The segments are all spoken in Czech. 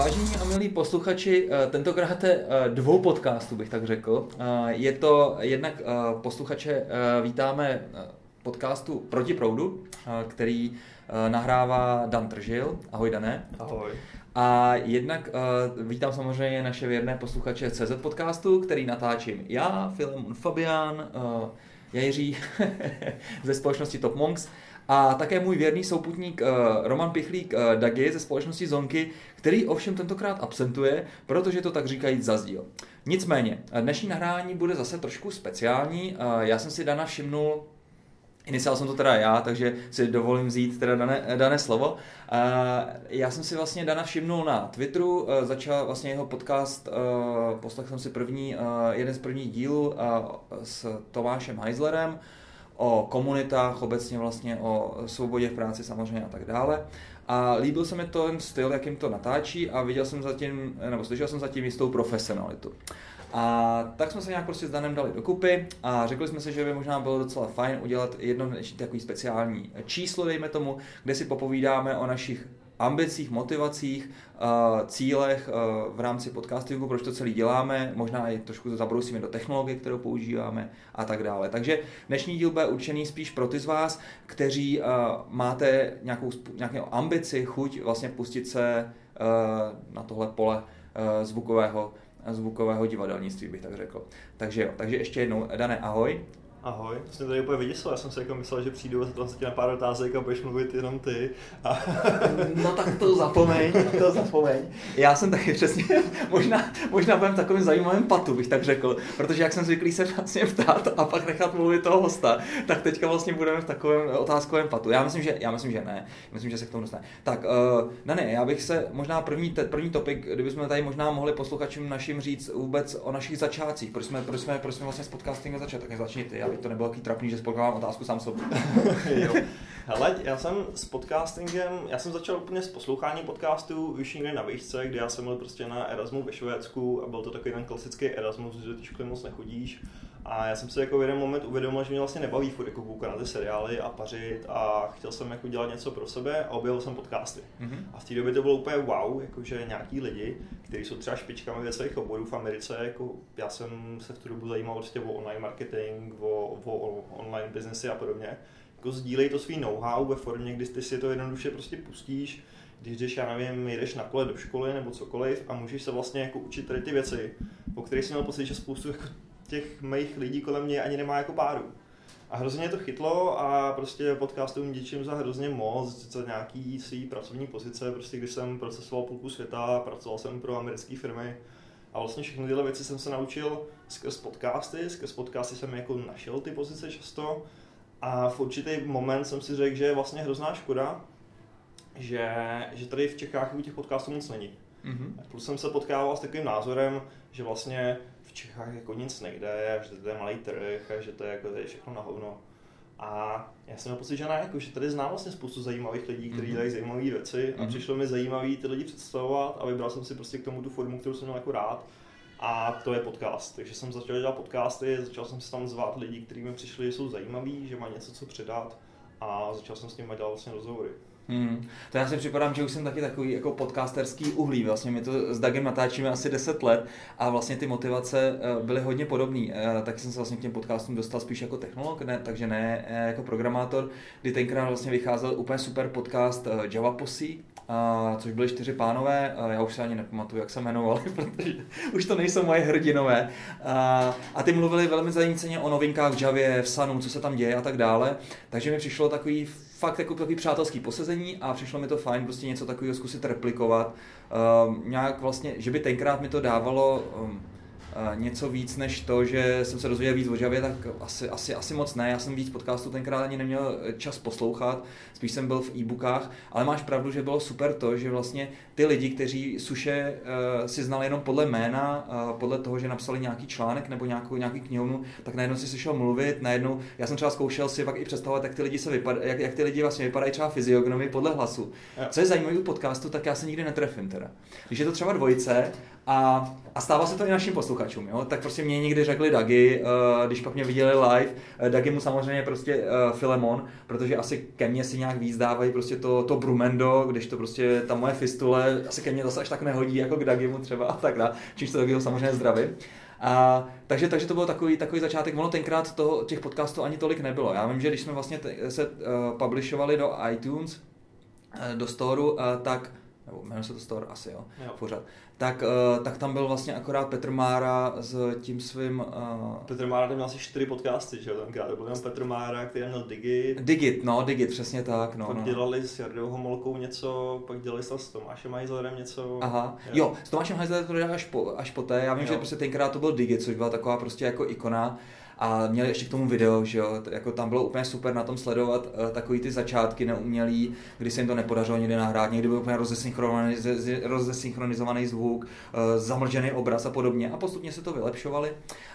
Vážení a milí posluchači, eh, tentokrát eh, dvou podcastů bych tak řekl. Eh, je to jednak posluchače vítáme podcastu Proti proudu, který nahrává Dan Tržil. Ahoj Dané. Ahoj. A jednak vítám samozřejmě naše věrné posluchače CZ podcastu, který natáčím já, Filemon Fabian, Jiří ze společnosti Top Monks a také můj věrný souputník Roman Pichlík Dagi ze společnosti Zonky, který ovšem tentokrát absentuje, protože to tak říkají zazdíl. Nicméně, dnešní nahrání bude zase trošku speciální. Já jsem si Dana všimnul Iniciál jsem to teda já, takže si dovolím vzít teda dané, dané slovo. Já jsem si vlastně Dana všimnul na Twitteru, začal vlastně jeho podcast, poslechl jsem si první, jeden z prvních dílů s Tomášem Heislerem o komunitách, obecně vlastně o svobodě v práci samozřejmě a tak dále. A líbil se mi to ten styl, jakým to natáčí a viděl jsem zatím, nebo slyšel jsem zatím jistou profesionalitu. A tak jsme se nějak prostě s Danem dali dokupy a řekli jsme si, že by možná bylo docela fajn udělat jedno takový speciální číslo, dejme tomu, kde si popovídáme o našich ambicích, motivacích, eh, cílech eh, v rámci podcastingu, proč to celý děláme, možná i trošku zabrousíme do technologie, kterou používáme a tak dále. Takže dnešní díl bude určený spíš pro ty z vás, kteří eh, máte nějakou, nějakou ambici, chuť vlastně pustit se na tohle pole zvukového zvukového divadelnictví, bych tak řekl. Takže jo, takže ještě jednou, Dané, ahoj. Ahoj, to jsem tady úplně vyděsil, já jsem si jako myslel, že přijdu a se na pár otázek a budeš mluvit jenom ty. A... No tak to zapomeň, to zapomeň. Já jsem taky přesně, možná, možná budem v takovém zajímavém patu, bych tak řekl, protože jak jsem zvyklý se vlastně ptát a pak nechat mluvit toho hosta, tak teďka vlastně budeme v takovém otázkovém patu. Já myslím, že, já myslím, že ne, myslím, že se k tomu dostane. Tak, uh, ne, ne, já bych se možná první, te, první topik, kdybychom tady možná mohli posluchačům našim říct vůbec o našich začátcích, proč jsme, proč jsme, proč jsme vlastně s podcastingem začali, tak začni ty, aby to nebylo takový trapný, že spokládám otázku sám sobě. jo. Hele, já jsem s podcastingem, já jsem začal úplně s posloucháním podcastů už někde na výšce, kdy já jsem byl prostě na Erasmu ve Švédsku a byl to takový ten klasický Erasmus, že ty školy moc nechodíš. A já jsem si jako v jeden moment uvědomil, že mě vlastně nebaví furt jako koukat na ty seriály a pařit a chtěl jsem jako dělat něco pro sebe a objevil jsem podcasty. Mm-hmm. A v té době to bylo úplně wow, jakože nějaký lidi, kteří jsou třeba špičkami ve svých oborů v Americe, jako já jsem se v tu dobu zajímal prostě o online marketing, o, o, o online biznesy a podobně. Jako sdílej to svý know-how ve formě, kdy ty si to jednoduše prostě pustíš, když jdeš, já nevím, jdeš na kole do školy nebo cokoliv a můžeš se vlastně jako učit tady ty věci, o kterých jsem měl pocit, že spoustu jako těch mých lidí kolem mě ani nemá jako páru. A hrozně to chytlo a prostě podcastům děčím za hrozně moc, za nějaký svý pracovní pozice, prostě když jsem procesoval půlku světa, pracoval jsem pro americké firmy a vlastně všechny tyhle věci jsem se naučil skrz podcasty, skrz podcasty jsem jako našel ty pozice často a v určitý moment jsem si řekl, že je vlastně hrozná škoda, že, že tady v Čechách u těch podcastů moc není. Mm-hmm. Plus jsem se potkával s takovým názorem, že vlastně v Čechách jako nic nejde, že to je malý trh a že to je, jako, je všechno na hovno. A já jsem měl pocit, že ne, jako, že tady znám vlastně spoustu zajímavých lidí, kteří mm-hmm. dělají zajímavé věci a mm-hmm. přišlo mi zajímavý ty lidi představovat a vybral jsem si prostě k tomu tu formu, kterou jsem měl jako rád. A to je podcast. Takže jsem začal dělat podcasty, začal jsem si tam zvát lidi, kteří mi přišli, že jsou zajímaví, že mají něco co předat a začal jsem s nimi dělat vlastně rozhovory. Hmm. To já si připadám, že už jsem taky takový jako podcasterský uhlí. Vlastně my to s Dagem natáčíme asi 10 let a vlastně ty motivace eh, byly hodně podobné. Eh, taky jsem se vlastně k těm podcastům dostal spíš jako technolog, ne, takže ne eh, jako programátor, kdy tenkrát vlastně vycházel úplně super podcast Java Posse, což byli čtyři pánové, já už se ani nepamatuju, jak se jmenovali, protože už to nejsou moje hrdinové. A, a ty mluvili velmi zajímavě o novinkách v Javě, v Sanu, co se tam děje a tak dále. Takže mi přišlo takový fakt jako takový přátelský posezení a přišlo mi to fajn prostě něco takového zkusit replikovat. Um, nějak vlastně, že by tenkrát mi to dávalo um, něco víc než to, že jsem se dozvěděl víc o Javě, tak asi, asi, asi moc ne. Já jsem víc podcastů tenkrát ani neměl čas poslouchat, spíš jsem byl v e-bookách, ale máš pravdu, že bylo super to, že vlastně ty lidi, kteří suše uh, si znali jenom podle jména, uh, podle toho, že napsali nějaký článek nebo nějakou, nějaký knihovnu, tak najednou si slyšel mluvit, najednou, já jsem třeba zkoušel si pak i představovat, jak ty lidi se vypad, jak, jak ty lidi vlastně vypadají třeba fyziognomy podle hlasu. Co je zajímavé u podcastu, tak já se nikdy netrefím teda. Když je to třeba dvojice A, a stává se to i našim posluchačům, jo? tak prostě mě někdy řekli Dagi, uh, když pak mě viděli live, uh, Dagi mu samozřejmě prostě uh, Filemon, protože asi ke mně si nějak víc dávají prostě to, to Brumendo, když to prostě ta moje fistule asi ke mně zase až tak nehodí jako k Dagimu třeba a tak dále, čímž to Dagiho samozřejmě zdravím. A, takže, takže to byl takový, takový začátek. Ono tenkrát toho, těch podcastů ani tolik nebylo. Já vím, že když jsme vlastně te, se uh, publishovali do iTunes, uh, do Storeu, uh, tak nebo jmenuje se to Store asi, jo, jo. pořád, tak, uh, tak tam byl vlastně akorát Petr Mára s tím svým... Uh... Petr Mára tam měl asi čtyři podcasty, že jo, tenkrát, to byl tam Petr Mára, který měl Digit. Digit, no, Digit, přesně tak, no. Pak no. dělali s Jardou Homolkou něco, pak dělali s Tomášem Heislerem něco. Aha, jo, jo s Tomášem Heislerem to až, po, až poté, já vím, jo. že prostě tenkrát to byl Digit, což byla taková prostě jako ikona, a měli ještě k tomu video, že jo, jako tam bylo úplně super na tom sledovat uh, takový ty začátky neumělý, kdy se jim to nepodařilo někdy nahrát, někdy byl úplně rozesynchronizovaný, rozesynchronizovaný zvuk, uh, zamlžený obraz a podobně. A postupně se to vylepšovali,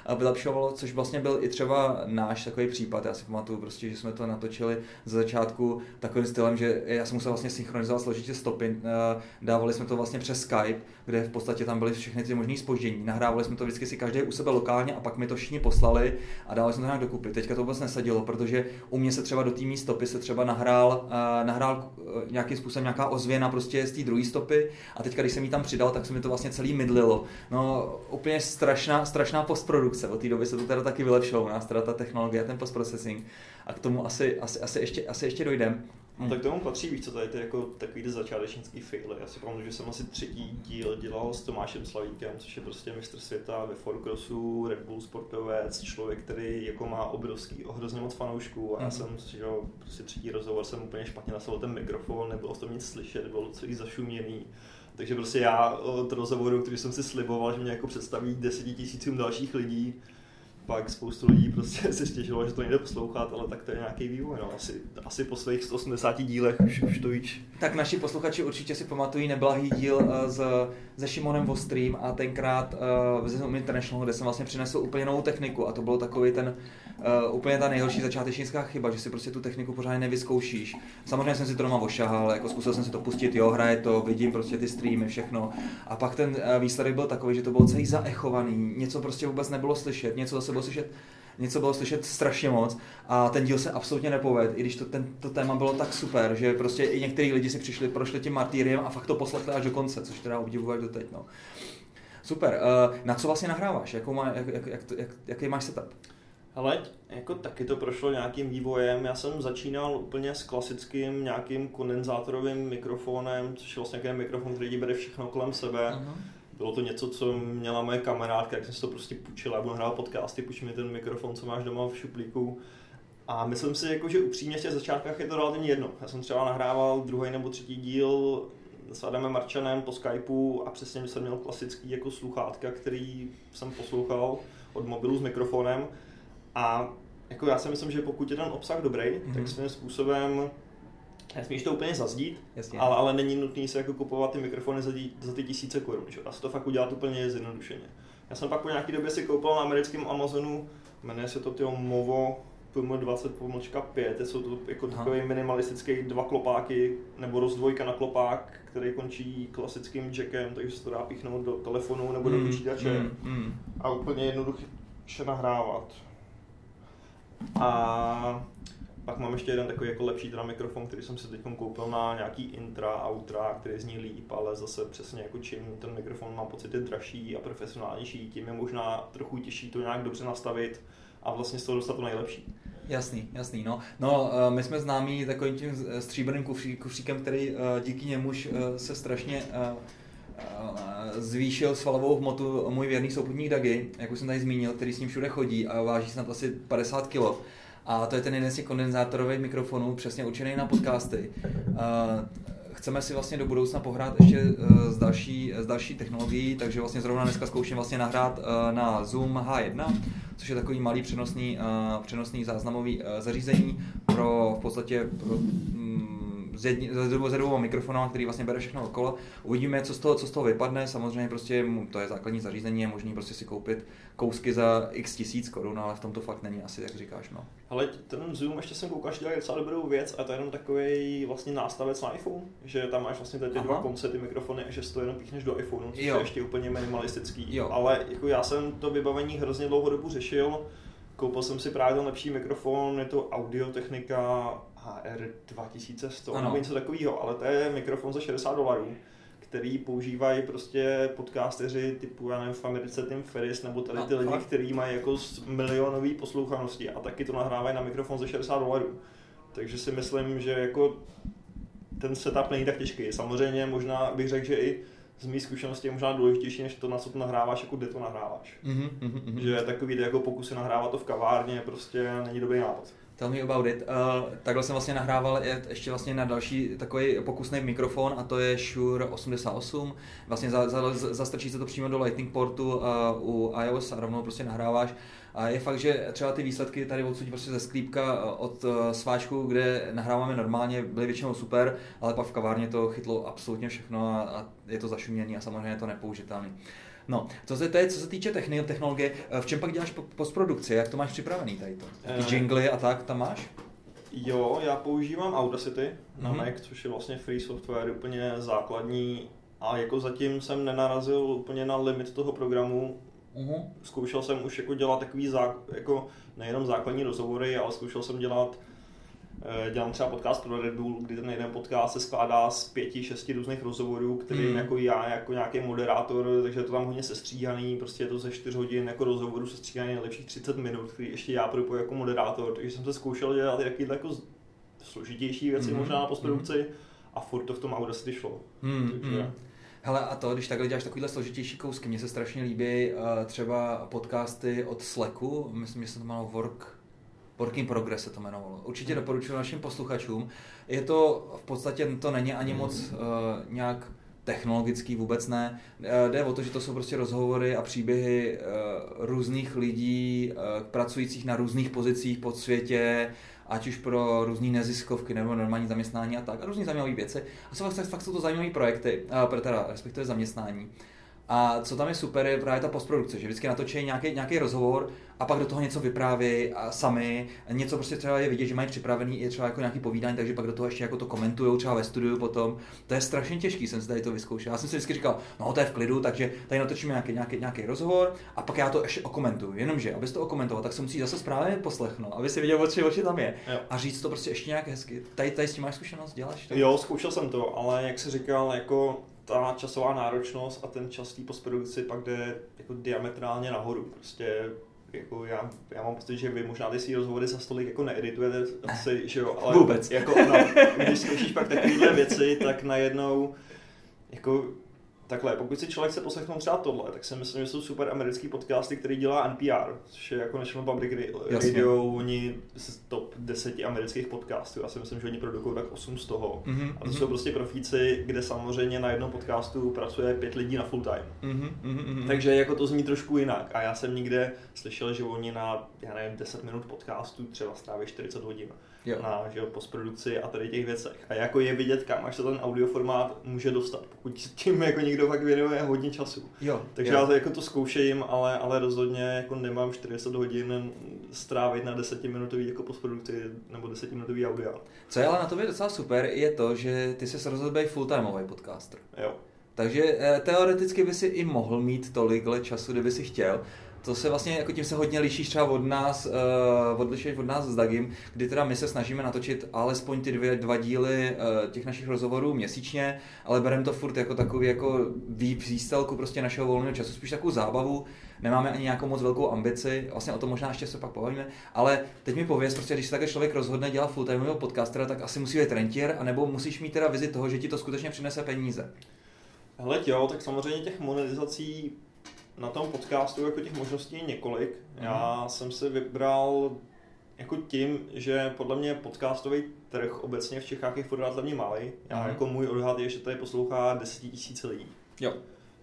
uh, vylepšovalo, což vlastně byl i třeba náš takový případ, já si pamatuju prostě, že jsme to natočili ze začátku takovým stylem, že já jsem musel vlastně synchronizovat složitě stopy, uh, dávali jsme to vlastně přes Skype, kde v podstatě tam byly všechny ty možné spoždění, nahrávali jsme to vždycky si každý u sebe lokálně a pak mi to všichni poslali a dávali jsme to nějak dokupy. Teďka to vůbec nesadilo, protože u mě se třeba do té stopy se třeba nahrál, uh, nahrál uh, nějakým způsobem nějaká ozvěna prostě z té druhé stopy a teďka, když jsem ji tam přidal, tak se mi to vlastně celý mydlilo. No úplně strašná, strašná postprodukce. Od té doby se to teda taky vylepšilo u nás, teda ta technologie, ten postprocessing. A k tomu asi, asi, asi, ještě, asi ještě dojdem. Hmm. Tak tomu patří, víš co, tady ty jako takový ty začátečnický faily. Já si pamatuju, že jsem asi třetí díl dělal s Tomášem Slavíkem, což je prostě mistr světa ve Forcrossu, Red Bull sportovec, člověk, který jako má obrovský, hrozně moc fanoušků a já hmm. jsem, že prostě třetí rozhovor jsem úplně špatně nastavil ten mikrofon, nebylo to nic slyšet, bylo celý zašuměný. Takže prostě já od rozhovoru, který jsem si sliboval, že mě jako představí desetitisícům dalších lidí, pak spoustu lidí prostě se stěžilo, že to nejde poslouchat, ale tak to je nějaký vývoj. No. Asi, asi po svých 180 dílech už, už to víš. Tak naši posluchači určitě si pamatují neblahý díl uh, s, se Šimonem Vostrým a tenkrát uh, ze Zoom International, kde jsem vlastně přinesl úplně novou techniku a to bylo takový ten uh, úplně ta nejhorší začátečnická chyba, že si prostě tu techniku pořádně nevyzkoušíš. Samozřejmě jsem si to doma ošahal, jako zkusil jsem si to pustit, jo, hraje to, vidím prostě ty streamy, všechno. A pak ten uh, výsledek byl takový, že to bylo celý zaechovaný, něco prostě vůbec nebylo slyšet, něco zase bylo slyšet něco bylo slyšet strašně moc a ten díl se absolutně nepoved, i když to, ten, to téma bylo tak super, že prostě i některý lidi si přišli, prošli tím martýriem a fakt to poslechli až do konce, což teda obdivuji do teď. No. Super, uh, na co vlastně nahráváš? Jakou má, jak, jak, jak, jak, jaký máš setup? Ale jako taky to prošlo nějakým vývojem. Já jsem začínal úplně s klasickým nějakým kondenzátorovým mikrofonem, což je vlastně nějaký mikrofon, který bere všechno kolem sebe. Uh-huh. Bylo to něco, co měla moje kamarádka, jak jsem si to prostě půjčila, budu hrát podcasty, půjč mi ten mikrofon, co máš doma v šuplíku. A myslím si, jako, že upřímně v těch začátkách je to relativně jedno. Já jsem třeba nahrával druhý nebo třetí díl s Adamem Marčanem po Skypeu a přesně jsem měl klasický jako sluchátka, který jsem poslouchal od mobilu s mikrofonem a jako já si myslím, že pokud je ten obsah dobrý, mm-hmm. tak svým způsobem Nesmíš to úplně zazdít, Jasně. Ale, ale není nutný se jako kupovat ty mikrofony za, tí, za ty tisíce korun. Dá se to fakt udělat úplně zjednodušeně. Já jsem pak po nějaký době si koupil na americkém Amazonu, jmenuje se to tyho Movo PM20 pomlčka 5, jsou to jako takový minimalistický dva klopáky, nebo rozdvojka na klopák, který končí klasickým jackem, takže se to dá píchnout do telefonu nebo do mm, počítače mm, mm. a úplně jednoduše nahrávat. A pak mám ještě jeden takový jako lepší teda mikrofon, který jsem si teď koupil na nějaký intra, outra, který zní líp, ale zase přesně jako čím ten mikrofon má pocit je dražší a profesionálnější, tím je možná trochu těžší to nějak dobře nastavit a vlastně z toho dostat to nejlepší. Jasný, jasný, no. No, eh, my jsme známí takovým tím stříbrným kufříkem, který eh, díky němuž eh, se strašně zvýšil svalovou hmotu můj věrný souputník Dagi, jak už jsem tady zmínil, který s ním všude chodí a váží snad asi 50 kg. A to je ten jeden z těch kondenzátorových mikrofonů, přesně určený na podcasty. Chceme si vlastně do budoucna pohrát ještě s další, s další technologií, takže vlastně zrovna dneska zkouším vlastně nahrát na Zoom H1, což je takový malý přenosný, přenosný záznamový zařízení pro v podstatě pro, s, jedni, s dvou- se dvou mikrofonama, který vlastně bere všechno okolo. Uvidíme, co z toho, co z toho vypadne. Samozřejmě prostě to je základní zařízení, je možný prostě si koupit kousky za x tisíc korun, ale v tom to fakt není asi, jak říkáš. No. Ale ten Zoom, ještě jsem koukal, že dělají docela dobrou věc a to je jenom takový vlastně nástavec na iPhone, že tam máš vlastně tady ty Aha. dva konce, ty mikrofony a že to jenom píchneš do iPhoneu, což Jo. je ještě úplně minimalistický. Jo. Ale jako já jsem to vybavení hrozně dlouho dobu řešil, koupil jsem si právě ten lepší mikrofon, je to Audio Technica HR 2100 Ano. nebo něco takového, ale to je mikrofon za 60 dolarů který používají prostě podcasteři typu, já nevím, v Americe Tim Ferris, nebo tady No, ty lidi, fakt? kteří mají jako milionový poslouchanosti a taky to nahrávají na mikrofon za 60 dolarů. Takže si myslím, že jako ten setup není tak těžký. Samozřejmě možná bych řekl, že i z mých zkušeností je možná důležitější, než to, na co to nahráváš, jako kde to nahráváš. Mhm, mhm, mhm. Že takový jako pokusy nahrávat to v kavárně prostě není dobrý nápad. Tell me about it. Uh, takhle jsem vlastně nahrával je- ještě vlastně na další takový pokusný mikrofon a to je Shure 88. Vlastně za, za, zastrčí se to přímo do Lightning portu uh, u iOS a rovnou prostě nahráváš. A je fakt, že třeba ty výsledky tady odsud prostě ze sklípka uh, od uh, sváčku, kde nahráváme normálně, byly většinou super, ale pak v kavárně to chytlo absolutně všechno a, a je to zašuměný a samozřejmě je to nepoužitelný. No, co se, to je, co se týče techni- technologie, eh, v čem pak děláš po- postprodukci, jak to máš připravený tady to? Eh. Ty jingly a tak tam máš? Jo, já používám Audacity na Mhm. Mac, což je vlastně free software, úplně základní. A jako zatím jsem nenarazil úplně na limit toho programu. Uh-huh. Zkoušel jsem už jako dělat takový zá, jako nejenom základní rozhovory, ale zkoušel jsem dělat eh, Dělám třeba podcast pro Red Bull, kdy ten jeden podcast se skládá z pěti, šesti různých rozhovorů, kterým Hmm. jako já, jako nějaký moderátor, takže je to tam hodně sestříhaný, prostě je to ze 4 hodin jako rozhovoru sestříhaný nejlepších 30 minut, který ještě já propoju jako moderátor, takže jsem se zkoušel dělat jakýhle jako složitější věci Mhm. možná na postprodukci a furt to v tom Audacity šlo. Hmm, Takže- hmm. Hele, a to, když takhle děláš takovýhle složitější kousky, mně se strašně líbí uh, třeba podcasty od Slacku, myslím, že se to jmenovalo Work, Work in Progress se to jmenovalo. Určitě doporučuji našim posluchačům. Je to v podstatě, to není ani moc uh, nějak technologický, vůbec ne. Eh, Jde o to, že to jsou prostě rozhovory a příběhy eh, různých lidí, pracujících na různých pozicích po světě, ať už pro různé neziskovky nebo normální zaměstnání a tak, a různé zajímavé věci. A jsou fakt, fakt jsou to zajímavé projekty, teda respektive zaměstnání. A co tam je super, je právě ta postprodukce, že vždycky natočí nějaký, nějaký rozhovor a pak do toho něco vypráví a sami, něco prostě třeba je vidět, že mají připravený i třeba jako nějaký povídání, takže pak do toho ještě jako to komentují třeba ve studiu potom. To je strašně těžký, jsem si tady to vyzkoušel. Já jsem si vždycky říkal, no to je v klidu, takže tady natočíme nějaký, nějaký, nějaký rozhovor a pak já to ještě okomentuju. Jenomže, abys to okomentoval, tak se musí zase správně poslechnout, aby si viděl, o čem oči tam je. Jo. A říct to prostě ještě nějak hezky. Tady, tady s tím máš zkušenost, děláš to? Jo, zkoušel jsem to, ale jak jsi říkal, jako ta časová náročnost a ten čas té postprodukci pak jde jako diametrálně nahoru. Prostě jako já, já mám pocit, že vy možná ty svý rozhovory za stolik jako needitujete asi, že jo, ale Vůbec. jako no, když zkoušíš pak takovéhle věci, tak najednou jako Takhle, pokud si člověk chce poslechnout třeba tohle, tak si myslím, že jsou super americký podcasty, který dělá NPR, což je jako National Public. Radio, oni z top 10 amerických podcastů, já si myslím, že oni produkují tak 8 z toho. Mhm, A to mhm. jsou prostě profíci, kde samozřejmě na jednom podcastu pracuje pět lidí na full time. Mhm, mhm, mhm. Takže jako to zní trošku jinak. A já jsem někde slyšel, že oni na, já nevím, 10 minut podcastu třeba stráví 40 hodin Jo. na že jo, postprodukci a tady těch věcech. A jako je vidět, kam až se ten audioformát může dostat, pokud tím jako někdo fakt věnuje hodně času. Jo, Takže jo. já to jako to zkouším, ale, ale rozhodně jako nemám 40 hodin strávit na 10 minutový jako postprodukci nebo 10 minutový audio. Co je ale na tobě docela super, je to, že ty se rozhodl být full-timeový podcaster. Jo. Takže eh, teoreticky by si i mohl mít tolikhle času, kdyby si chtěl. To se vlastně, jako tím se hodně lišíš třeba od nás, uh, odlišuješ od nás s Dagim, kdy teda my se snažíme natočit alespoň ty dvě, dva díly uh, těch našich rozhovorů měsíčně, ale bereme to furt jako takový jako vý- výstelku prostě našeho volného času, spíš takovou zábavu, nemáme ani nějakou moc velkou ambici, vlastně o tom možná ještě se pak pobavíme, ale teď mi pověz, prostě když se takhle člověk rozhodne dělat full-timeového podcastera, tak asi musí být rentier, anebo musíš mít teda vizi toho, že ti to skutečně přinese peníze. Hele jo, tak samozřejmě těch monetizací na tom podcastu jako těch možností je několik. Mhm. Já jsem si vybral jako tím, že podle mě podcastový trh obecně v Čechách je furt relativně malý. Já Mhm. jako můj odhad je, že tady poslouchá 10 000 lidí. Jo.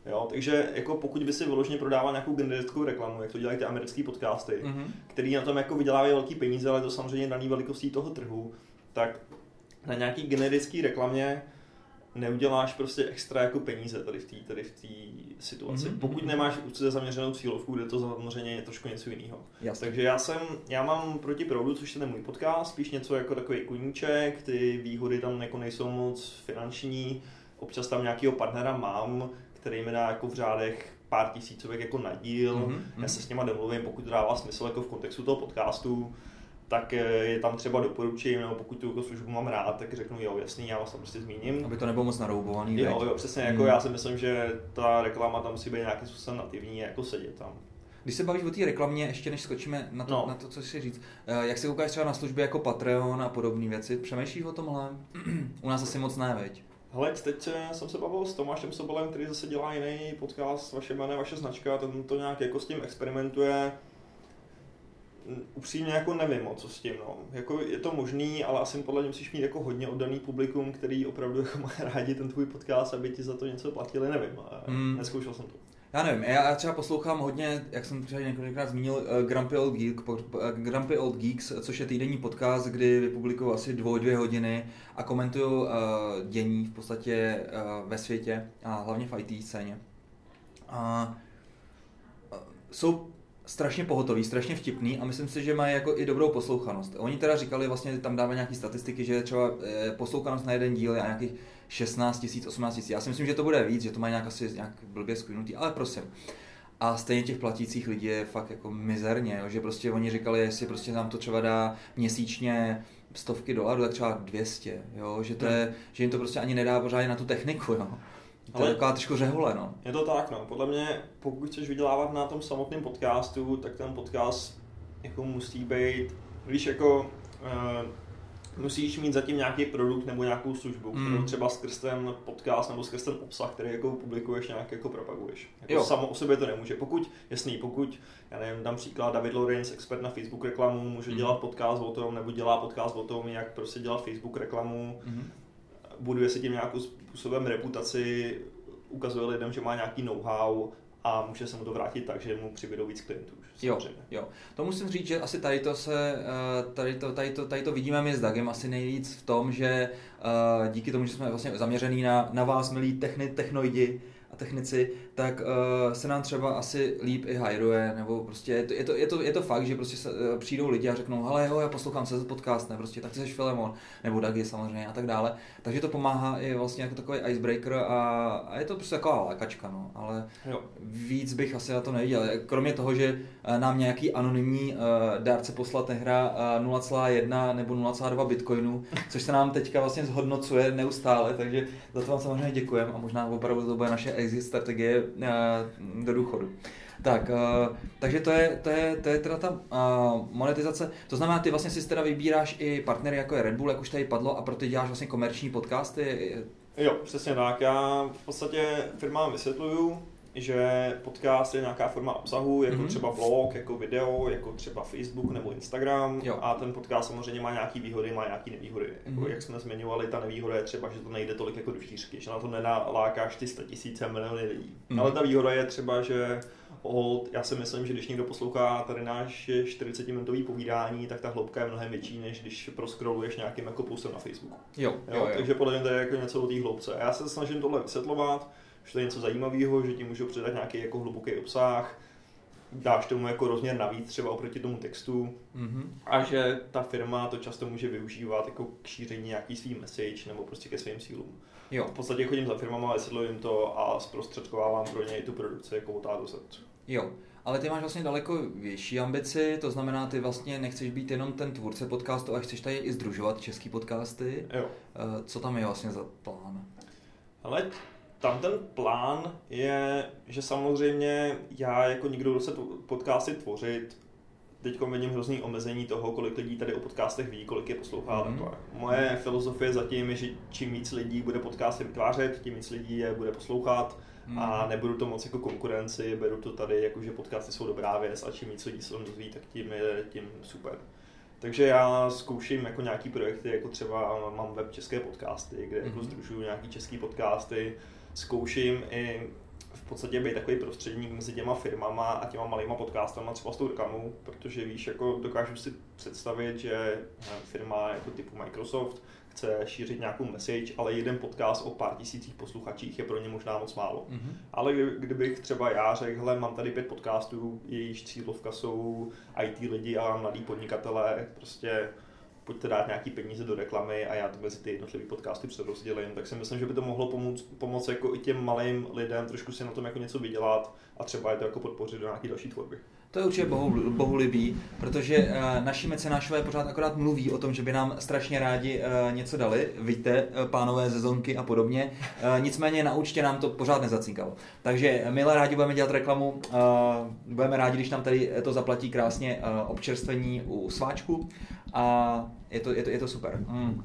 Jo, takže jako pokud by si vyloženě prodával nějakou generickou reklamu, jak to dělají ty americké podcasty, Mm-hmm. který na tom jako vydělávají velký peníze, ale to samozřejmě daný velikostí toho trhu, tak na nějaký generický reklamě neuděláš prostě extra jako peníze tady v té tady v té situaci. Mm-hmm. Pokud nemáš úzce zaměřenou cílovku, kde to samozřejmě je trošku něco jiného. Takže já jsem, já mám proti proudu, což je ten můj podcast, spíš něco jako takový kuníček, ty výhody tam jako nejsou moc finanční, občas tam nějakého partnera mám, který mi dá jako v řádech pár tisícovek jako na díl. Mm-hmm. Já se s něma domluvím, pokud to dává smysl jako v kontextu toho podcastu tak je tam třeba doporučím, nebo pokud tu jako službu mám rád, tak řeknu jo, jasný, já vás tam prostě zmíním. Aby to nebylo moc naroubovaný. Jo, jo, přesně, jako hmm. já si myslím, že ta reklama tam musí být nějakým způsobem nativní, jako sedět tam. Když se bavíš o té reklamě, ještě než skočíme na to, no. na to co si říct, eh, jak se koukáš třeba na služby jako Patreon a podobné věci, přemýšlíš o tomhle? U nás asi moc ne, veď? Hele, teď jsem se bavil s Tomášem Sobolem, který zase dělá jiný podcast, vaše jméno, vaše značka, ten to nějak jako s tím experimentuje upřímně jako nevím, o co s tím. No. Jako je to možný, ale asi podle mě musíš mít jako hodně oddaný publikum, který opravdu jako má rádi ten tvůj podcast, aby ti za to něco platili, nevím. Hmm. Neskoušel jsem to. Já nevím, já třeba poslouchám hodně, jak jsem třeba několikrát zmínil, uh, Grumpy Old, Geek, uh, Grumpy Old Geeks, což je týdenní podcast, kdy vypublikují asi dvou, dvě hodiny a komentují uh, dění v podstatě uh, ve světě a hlavně v IT scéně. A uh, jsou strašně pohotový, strašně vtipný a myslím si, že mají jako i dobrou poslouchanost. Oni teda říkali, vlastně tam dávají nějaké statistiky, že třeba eh, poslouchanost na jeden díl je nějakých 16 tisíc, 18 tisíc. Já si myslím, že to bude víc, že to mají nějak asi nějak blbě skvěnutý, ale prosím. A stejně těch platících lidí je fakt jako mizerně, jo, že prostě oni říkali, jestli prostě nám to třeba dá měsíčně stovky dolarů, tak třeba 200, jo, že, to je, hmm. že jim to prostě ani nedá pořádně na tu techniku. Jo. To Ale je taková trošku řehole, no. Je to tak, no. Podle mě, pokud chceš vydělávat na tom samotném podcastu, tak ten podcast jako musí být, víš, jako uh, musíš mít zatím nějaký produkt nebo nějakou službu, mm. kterou třeba skrz ten podcast nebo skrz ten obsah, který jako publikuješ, nějak jako propaguješ. Jako jo. samo o sobě to nemůže. Pokud, jasný, pokud, já nevím, dám příklad, David Lorenz, expert na Facebook reklamu, může mm. dělat podcast o tom, nebo dělá podcast o tom, jak prostě dělat Facebook reklamu, mm buduje si tím nějakým způsobem reputaci, ukazuje lidem, že má nějaký know-how a může se mu to vrátit tak, že mu přibydou víc klientů. Jo, jo. To musím říct, že asi tady to se, eh, tady to, tady to, tady to vidíme my s Dagem asi nejvíc v tom, že eh, díky tomu, že jsme vlastně zaměřený na, na vás, milí techni, technoidi, a technici, tak uh, se nám třeba asi líp i hajruje, nebo prostě je to, je to, je to, je to fakt, že prostě se, uh, přijdou lidi a řeknou, hele jo, já poslouchám se podcast, ne, prostě tak ty jsi Filemon, nebo Dagi samozřejmě a tak dále. Takže to pomáhá i vlastně jako takový icebreaker a, a je to prostě taková lékačka, no, ale jo. víc bych asi na to neviděl. Kromě toho, že uh, nám nějaký anonymní uh, dárce poslat nehra uh, 0,1 nebo 0,2 bitcoinu, což se nám teďka vlastně zhodnocuje neustále, takže za to vám samozřejmě děkujeme a možná opravdu to bude naše exit strategie eh, do důchodu. Tak, uh, takže to je, to je, to je teda ta uh, monetizace. To znamená, ty vlastně si teda vybíráš i partnery, jako je Red Bull, jak už tady padlo, a proto děláš vlastně komerční podcasty. Jo, přesně tak. Já v podstatě firmám vysvětluju, že podcast je nějaká forma obsahu, jako mm-hmm. třeba blog, jako video, jako třeba Facebook nebo Instagram. Jo. A ten podcast samozřejmě má nějaké výhody, má nějaké nevýhody. Mm-hmm. Jako, jak jsme zmiňovali, ta nevýhoda je třeba, že to nejde tolik jako do šířky, že na to nenalákáš ty 100 tisíce miliony lidí. Mm-hmm. Ale ta výhoda je třeba, že hold, já si myslím, že když někdo poslouchá tady náš 40-minutový povídání, tak ta hloubka je mnohem větší, než když proskroluješ nějakým jako postem na Facebooku. Jo, jo, jo. Takže podle mě to je jako něco o té hloubce. A já se snažím tohle vysvětlovat, že to je něco zajímavého, že ti můžu předat nějaký jako hluboký obsah, dáš tomu jako rozměr navíc třeba oproti tomu textu mm-hmm. a že ta firma to často může využívat jako k šíření nějaký svý message nebo prostě ke svým cílům. Jo. V podstatě chodím za firmama, vysvětluji to a zprostředkovávám pro ně i tu produkci jako od A do Z. Jo, ale ty máš vlastně daleko větší ambici, to znamená, ty vlastně nechceš být jenom ten tvůrce podcastu, a chceš tady i združovat český podcasty. Jo. Eh, co tam je vlastně za plán? Ale tam ten plán je, že samozřejmě já jako nikdo, kdo se podcasty tvořit, teď vidím hrozný omezení toho, kolik lidí tady o podcastech ví, kolik je poslouchá. Mm-hmm. Moje filozofie zatím je, že čím víc lidí bude podcasty vytvářet, tím víc lidí je bude poslouchat mm. a nebudu to moc jako konkurenci, beru to tady jako, že podcasty jsou dobrá věc a čím víc lidí se dozví, tak tím je tím super. Takže já zkouším jako nějaký projekty, jako třeba mám web české podcasty, kde mm-hmm. jako združuju nějaký český podcasty, zkouším i v podstatě být takový prostředník mezi těma firmama a těma malýma podcastama, třeba s tou reklamou, protože víš, jako dokážu si představit, že firma jako typu Microsoft chce šířit nějakou message, ale jeden podcast o pár tisících posluchačích je pro ně možná moc málo. Mm-hmm. Ale kdybych třeba já řekl, hele, mám tady pět podcastů, jejíž cílovka jsou IT lidi a mladí podnikatelé, prostě pojďte dát nějaký peníze do reklamy a já to mezi ty jednotlivé podcasty přerozdělím, tak si myslím, že by to mohlo pomoct, pomoct jako i těm malým lidem trošku si na tom jako něco vydělat a třeba je to jako podpořit do nějaké další tvorby. To je určitě bohu, bohulibý, protože uh, naši mecenášové pořád akorát mluví o tom, že by nám strašně rádi uh, něco dali, víte, uh, pánové zezonky a podobně. Uh, nicméně na účtě nám to pořád nezacinkalo. Takže milé rádi budeme dělat reklamu, uh, budeme rádi, když nám tady to zaplatí krásně uh, občerstvení u sváčku a je to, je to, je to super. Mm.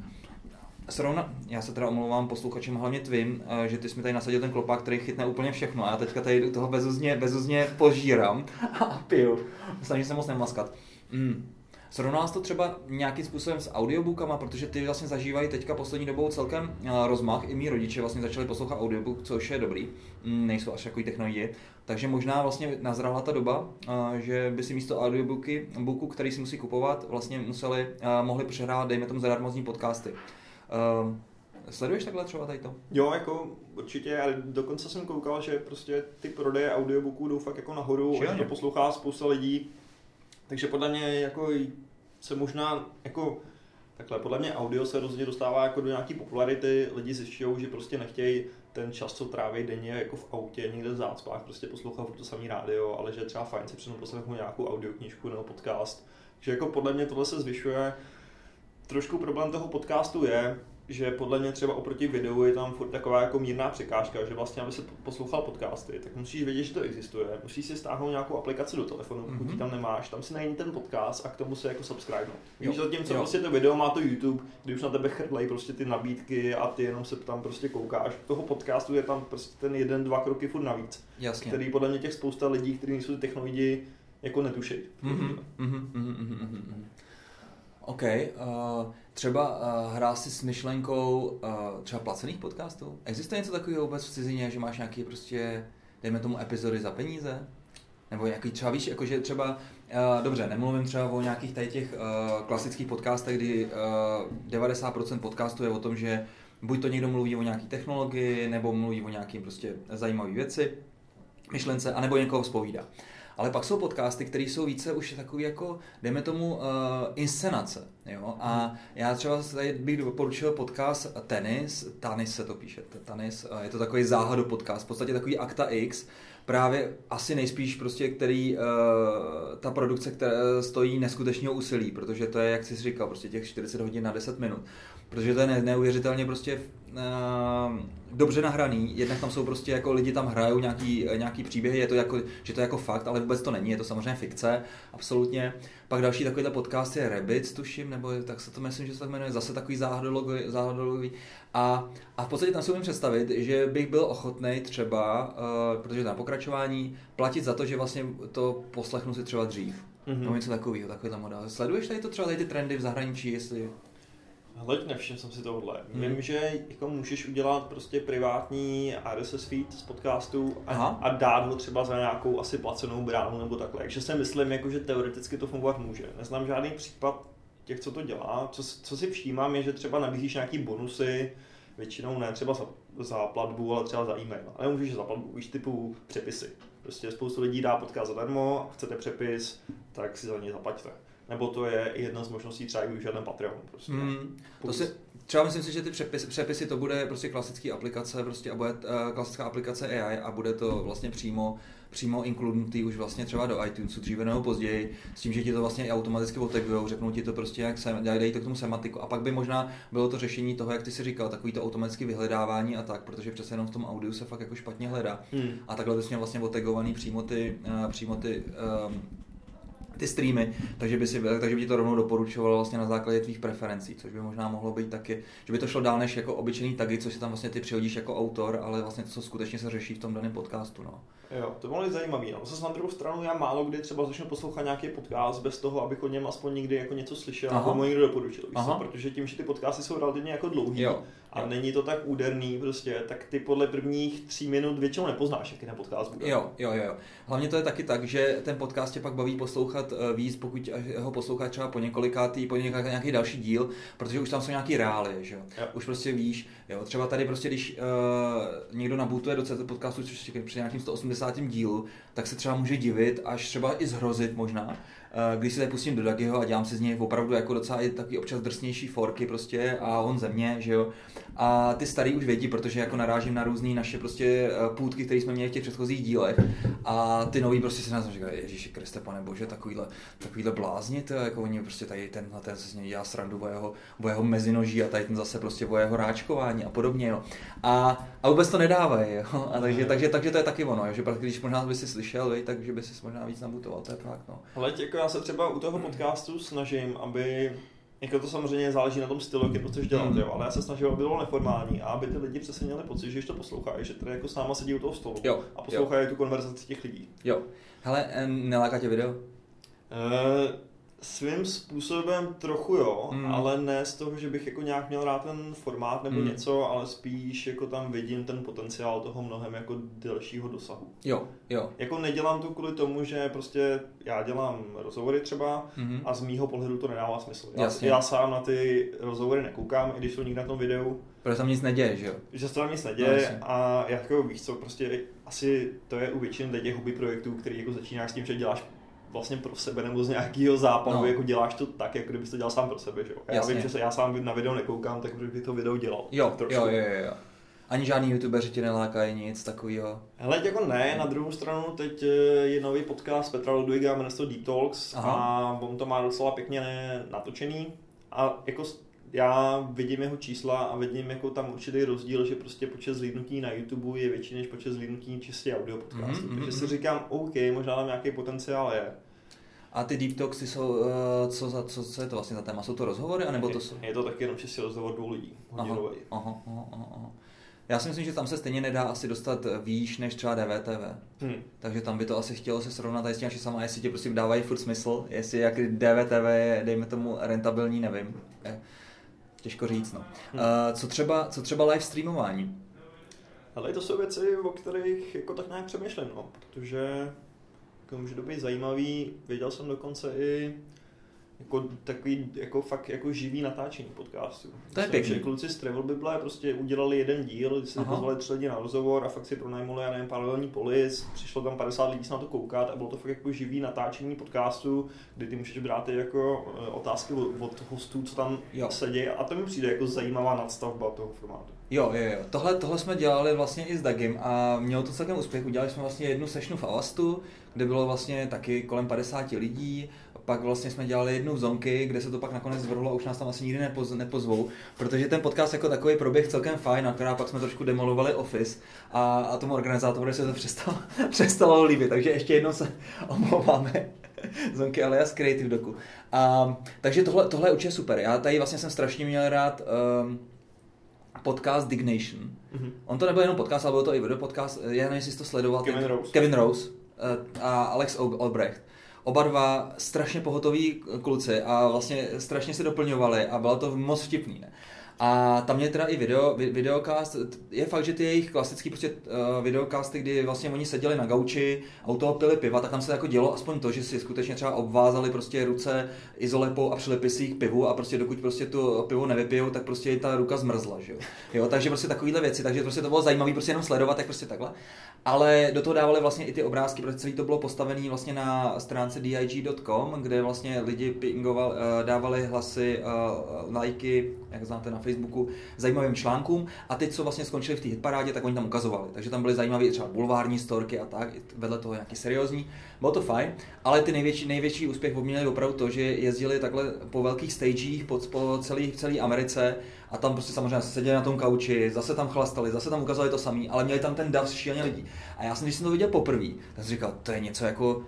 Srovna, já se teda omlouvám posluchačům, hlavně tvým, eh, že ty jsi mi tady nasadil ten klopák, který chytne úplně všechno a já teďka tady toho bezuzně, bezuzně požírám a piju. Snažím se moc nemaskat. Mm. Srovná to třeba nějakým způsobem s audiobookama, protože ty vlastně zažívají teďka poslední dobou celkem eh, rozmach. I mí rodiče vlastně začali poslouchat audiobook, což je dobrý. Mm, nejsou až takový technologie. Takže možná vlastně nazrala ta doba, eh, že by si místo audiobooky, booku, který si musí kupovat, vlastně museli, mohli přehrát, dejme tomu, zadarmozní podcasty. Uh, sleduješ takhle třeba tady to? Jo, jako určitě, ale dokonce jsem koukal, že prostě ty prodeje audiobooků jdou fakt jako nahoru, že to poslouchá spousta lidí, takže podle mě jako se možná jako Takhle, podle mě audio se rozhodně dostává jako do nějaký popularity, lidi zjišťují, že prostě nechtějí ten čas, co tráví denně jako v autě, někde v zácpách, prostě poslouchat to samý rádio, ale že třeba fajn si přenou poslechnout nějakou audioknížku nebo podcast. že jako podle mě tohle se zvyšuje trošku problém toho podcastu je, že podle mě třeba oproti videu je tam furt taková jako mírná překážka, že vlastně, aby se poslouchal podcasty, tak musíš vědět, že to existuje. Musíš si stáhnout nějakou aplikaci do telefonu, pokud mm-hmm. tam nemáš, tam si najdi ten podcast a k tomu se jako subscribe. Víš, zatímco jo. prostě to video má to YouTube, kdy už na tebe chrlej prostě ty nabídky a ty jenom se tam prostě koukáš. Toho podcastu je tam prostě ten jeden, dva kroky furt navíc. Jasně. Který podle mě těch spousta lidí, kteří nejsou technologii, jako netuší. Mm-hmm. Mm-hmm. Mm-hmm. OK. Uh, třeba uh, hrá si s myšlenkou uh, třeba placených podcastů? Existuje něco takového vůbec v cizině, že máš nějaký prostě, dejme tomu, epizody za peníze? Nebo nějaký třeba víš, jakože třeba, uh, dobře, nemluvím třeba o nějakých tady těch uh, klasických podcastech, kdy uh, 90% podcastů je o tom, že buď to někdo mluví o nějaký technologii, nebo mluví o nějakým prostě zajímavé věci, myšlence, anebo někoho zpovídá. Ale pak jsou podcasty, které jsou více už takový jako, dejme tomu, uh, inscenace. Jo? A já třeba tady bych doporučil podcast Tenis, Tanis se to píše, Tanis, je to takový záhadu podcast, v podstatě takový Akta X, právě asi nejspíš prostě, který uh, ta produkce která stojí neskutečného úsilí, protože to je, jak jsi říkal, prostě těch 40 hodin na 10 minut protože to je neuvěřitelně prostě uh, dobře nahraný, jednak tam jsou prostě jako lidi tam hrajou nějaký, nějaký příběhy, je to jako, že to je jako fakt, ale vůbec to není, je to samozřejmě fikce, absolutně. Pak další takovýhle podcast je Rabbits, tuším, nebo tak se to myslím, že se tak jmenuje, zase takový záhadologový. A, a v podstatě tam si umím představit, že bych byl ochotný třeba, uh, protože to na pokračování, platit za to, že vlastně to poslechnu si třeba dřív. Mm-hmm. Nebo něco takového, takový model. Sleduješ tady to třeba tady ty trendy v zahraničí, jestli Hele, nevšiml jsem si tohle. Hmm. Vím, že jako můžeš udělat prostě privátní RSS feed z podcastu a, a dát ho třeba za nějakou asi placenou bránu nebo takhle. Takže si myslím, jako, že teoreticky to fungovat může. Neznám žádný případ těch, co to dělá. Co, co si všímám, je, že třeba nabízíš nějaký bonusy, většinou ne třeba za, za platbu, ale třeba za e-mail. Ale můžeš za platbu, víš, typu přepisy. Prostě spoustu lidí dá podcast zadarmo, chcete přepis, tak si za něj zaplaťte nebo to je jedna z možností třeba i využít ten Patreon. Prostě. Mm, to si, třeba myslím si, že ty přepisy, přepisy to bude prostě klasický aplikace, prostě a bude uh, klasická aplikace AI a bude to vlastně přímo přímo inkludnutý už vlastně třeba do iTunesu dříve nebo později, s tím, že ti to vlastně i automaticky otagujou, řeknou ti to prostě, jak se, dají to k tomu semantiku. A pak by možná bylo to řešení toho, jak ty si říkal, takový to automatické vyhledávání a tak, protože přece jenom v tom audiu se fakt jako špatně hledá. Hmm. A takhle bys měl vlastně otagovaný přímo ty, uh, přímo ty um, ty streamy, takže by, si, takže by ti to rovnou doporučovalo vlastně na základě tvých preferencí, což by možná mohlo být taky, že by to šlo dál než jako obyčejný tagy, co si tam vlastně ty přihodíš jako autor, ale vlastně to, co skutečně se řeší v tom daném podcastu. No. Jo, to bylo zajímavé. No. Zase na druhou stranu já málo kdy třeba začnu poslouchat nějaký podcast bez toho, abych o něm aspoň někdy jako něco slyšel Aha. nebo mu někdo doporučil. Víš protože tím, že ty podcasty jsou relativně jako dlouhý, jo a jo. není to tak úderný prostě, tak ty podle prvních tří minut většinou nepoznáš, jaký ten podcast bude. Jo, jo, jo. Hlavně to je taky tak, že ten podcast tě pak baví poslouchat eh, víc, pokud ho posloucháš třeba po několikátý, po několikátý nějaký další díl, protože už tam jsou nějaký reály, že jo. jo. Už prostě víš, jo. Třeba tady prostě, když uh, někdo nabutuje do CT podcastu, což je při nějakým 180. dílu, tak se třeba může divit, až třeba i zhrozit možná, když si tady pustím do Dagiho a dělám si z něj opravdu jako docela i taky občas drsnější forky prostě a on ze mě, že jo. A ty starý už vědí, protože jako narážím na různé naše prostě eh, půdky, které jsme měli v těch předchozích dílech a ty nový prostě si nás říkají, Ježíši Kriste, pane bože, takovýhle, takovýhle blázni, to jako oni prostě tady ten, ten se s něj dělá srandu o jeho, o jeho mezinoží a tady ten zase prostě o jeho ráčkování a podobně, jo. A, a vůbec to nedávají, jo. A takže, takže, takže, to je taky ono, jo, že když možná by si slyšel, vej, takže by si možná víc nabutoval, to je fakt, no. Ale jako já se třeba u toho podcastu snažím, aby jako to samozřejmě záleží na tom stylu, jaký to chceš dělat, mm. jo, ale já se snažím, aby bylo neformální a aby ty lidi přesně měli pocit, že když to poslouchají, že tady jako s náma sedí u toho stolu jo. a poslouchají jo. tu konverzaci těch lidí. Jo. Hele, neláká tě video? Uh, Svým způsobem trochu jo, hmm. ale ne z toho, že bych jako nějak měl rád ten formát nebo hmm. něco, ale spíš jako tam vidím ten potenciál toho mnohem jako delšího dosahu. Jo, jo. Jako nedělám to kvůli tomu, že prostě já dělám rozhovory třeba hmm. a z mýho pohledu to nedává smysl. Já, Jasně. já sám na ty rozhovory nekoukám, i když jsou někde na tom videu. Protože tam nic neděje, že jo? Že se tam nic neděje no, a jako víš co, prostě asi to je u většiny těch hobby projektů, který jako začínáš s tím, že děláš vlastně pro sebe nebo z nějakého západu, no. jako děláš to tak, jako kdybys to dělal sám pro sebe, že jo. Já vím, že se já sám na video nekoukám, tak bych to video dělal. Jo, jo, jo, jo, jo. Ani žádný youtubeři tě nelákají nic takového. Hele, jako ne, na druhou stranu teď eh, je nový podcast Petra Ludwiga, jmenuje se to Deep Talks Aha. a on to má docela pěkně natočený a jako já vidím jeho čísla a vidím jako tam určitý rozdíl, že prostě počet zlídnutí na YouTube je větší než počet zlídnutí čistě audio podcastu. Mm-hmm, Takže si mhm. říkám, OK, možná tam nějaký potenciál je. A ty deep talks jsou, uh, co, za, co, co je to vlastně za téma? Jsou to rozhovory, anebo to jsou? Je to taky jenom čistě rozhovor dvou lidí, aha, aha, aha, aha. Já si myslím, že tam se stejně nedá asi dostat výš než třeba DVTV. Hmm. Takže tam by to asi chtělo se srovnat s tím, sama, jestli tě prostě dávají furt smysl, jestli jak DVTV je, dejme tomu, rentabilní, nevím. Je těžko říct. No. Hmm. Uh, co, třeba, co třeba live streamování? Ale to jsou věci, o kterých jako tak nějak přemýšlím, no, protože jako může to být zajímavý. Věděl jsem dokonce i jako takový jako fakt jako živý natáčení podcastu. To je pěkný. Kluci z Travel Bible prostě udělali jeden díl, kdy se pozvali tři lidi na rozhovor a fakt si pronajmuli, já nevím, paralelní polis, přišlo tam 50 lidí se na to koukat a bylo to fakt jako živý natáčení podcastu, kdy ty můžeš brát jako eh, otázky od hostů, co tam jo. sedí a to mi přijde jako zajímavá nadstavba toho formátu. Jo, jo, jo. Tohle, tohle jsme dělali vlastně i s Dagim a mělo to celkem úspěch. Udělali jsme vlastně jednu sessionu v Avastu, kde bylo vlastně taky kolem 50 lidí pak vlastně jsme dělali jednu v Zonky, kde se to pak nakonec zvrhlo a už nás tam asi nikdy nepoz, nepozvou, protože ten podcast jako takový proběh celkem fajn, akorát pak jsme trošku demolovali office a, a tomu organizátorovi se to přestalo, přestalo líbit, takže ještě jednou se omlouváme. Zonky alias Creative Doku. A, takže tohle, tohle je určitě super. Já tady vlastně jsem strašně měl rád um, podcast Dignation. Mm-hmm. On to nebyl jenom podcast, ale byl to i video podcast. Já nevím, jestli jsi to sledoval. Kevin Rose. Kevin Rose uh, a Alex Albrecht oba dva strašně pohotoví kluci a vlastně strašně se doplňovali a bylo to moc vtipný. Ne? A tam je teda i video, videocast, je fakt, že ty jejich klasický prostě uh, videocasty, kdy vlastně oni seděli na gauči a u toho pili piva, tak tam se jako dělo aspoň to, že si skutečně třeba obvázali prostě ruce izolepou a přilepili si jich pivu a prostě dokud prostě tu pivo nevypijou, tak prostě ta ruka zmrzla, že jo. jo takže prostě takovéhle věci, takže prostě to bylo zajímavé prostě jenom sledovat, tak prostě takhle. Ale do toho dávali vlastně i ty obrázky, protože celý to bylo postavené vlastně na stránce dig.com, kde vlastně lidi pingoval, uh, dávali hlasy, uh, lajky, jak znáte na Facebooku zajímavým článkům a teď, co vlastně skončili v té hitparádě, tak oni tam ukazovali. Takže tam byly zajímavé třeba bulvární storky a tak, vedle toho nějaký seriózní. Bylo to fajn, ale ty největší, největší úspěch měli opravdu to, že jezdili takhle po velkých stagech po, po celé, celé Americe a tam prostě samozřejmě seděli na tom kauči, zase tam chlastali, zase tam ukazovali to samý, ale měli tam ten dav šíleně lidí. A já jsem, když jsem to viděl poprvé, tak jsem říkal, to je něco jako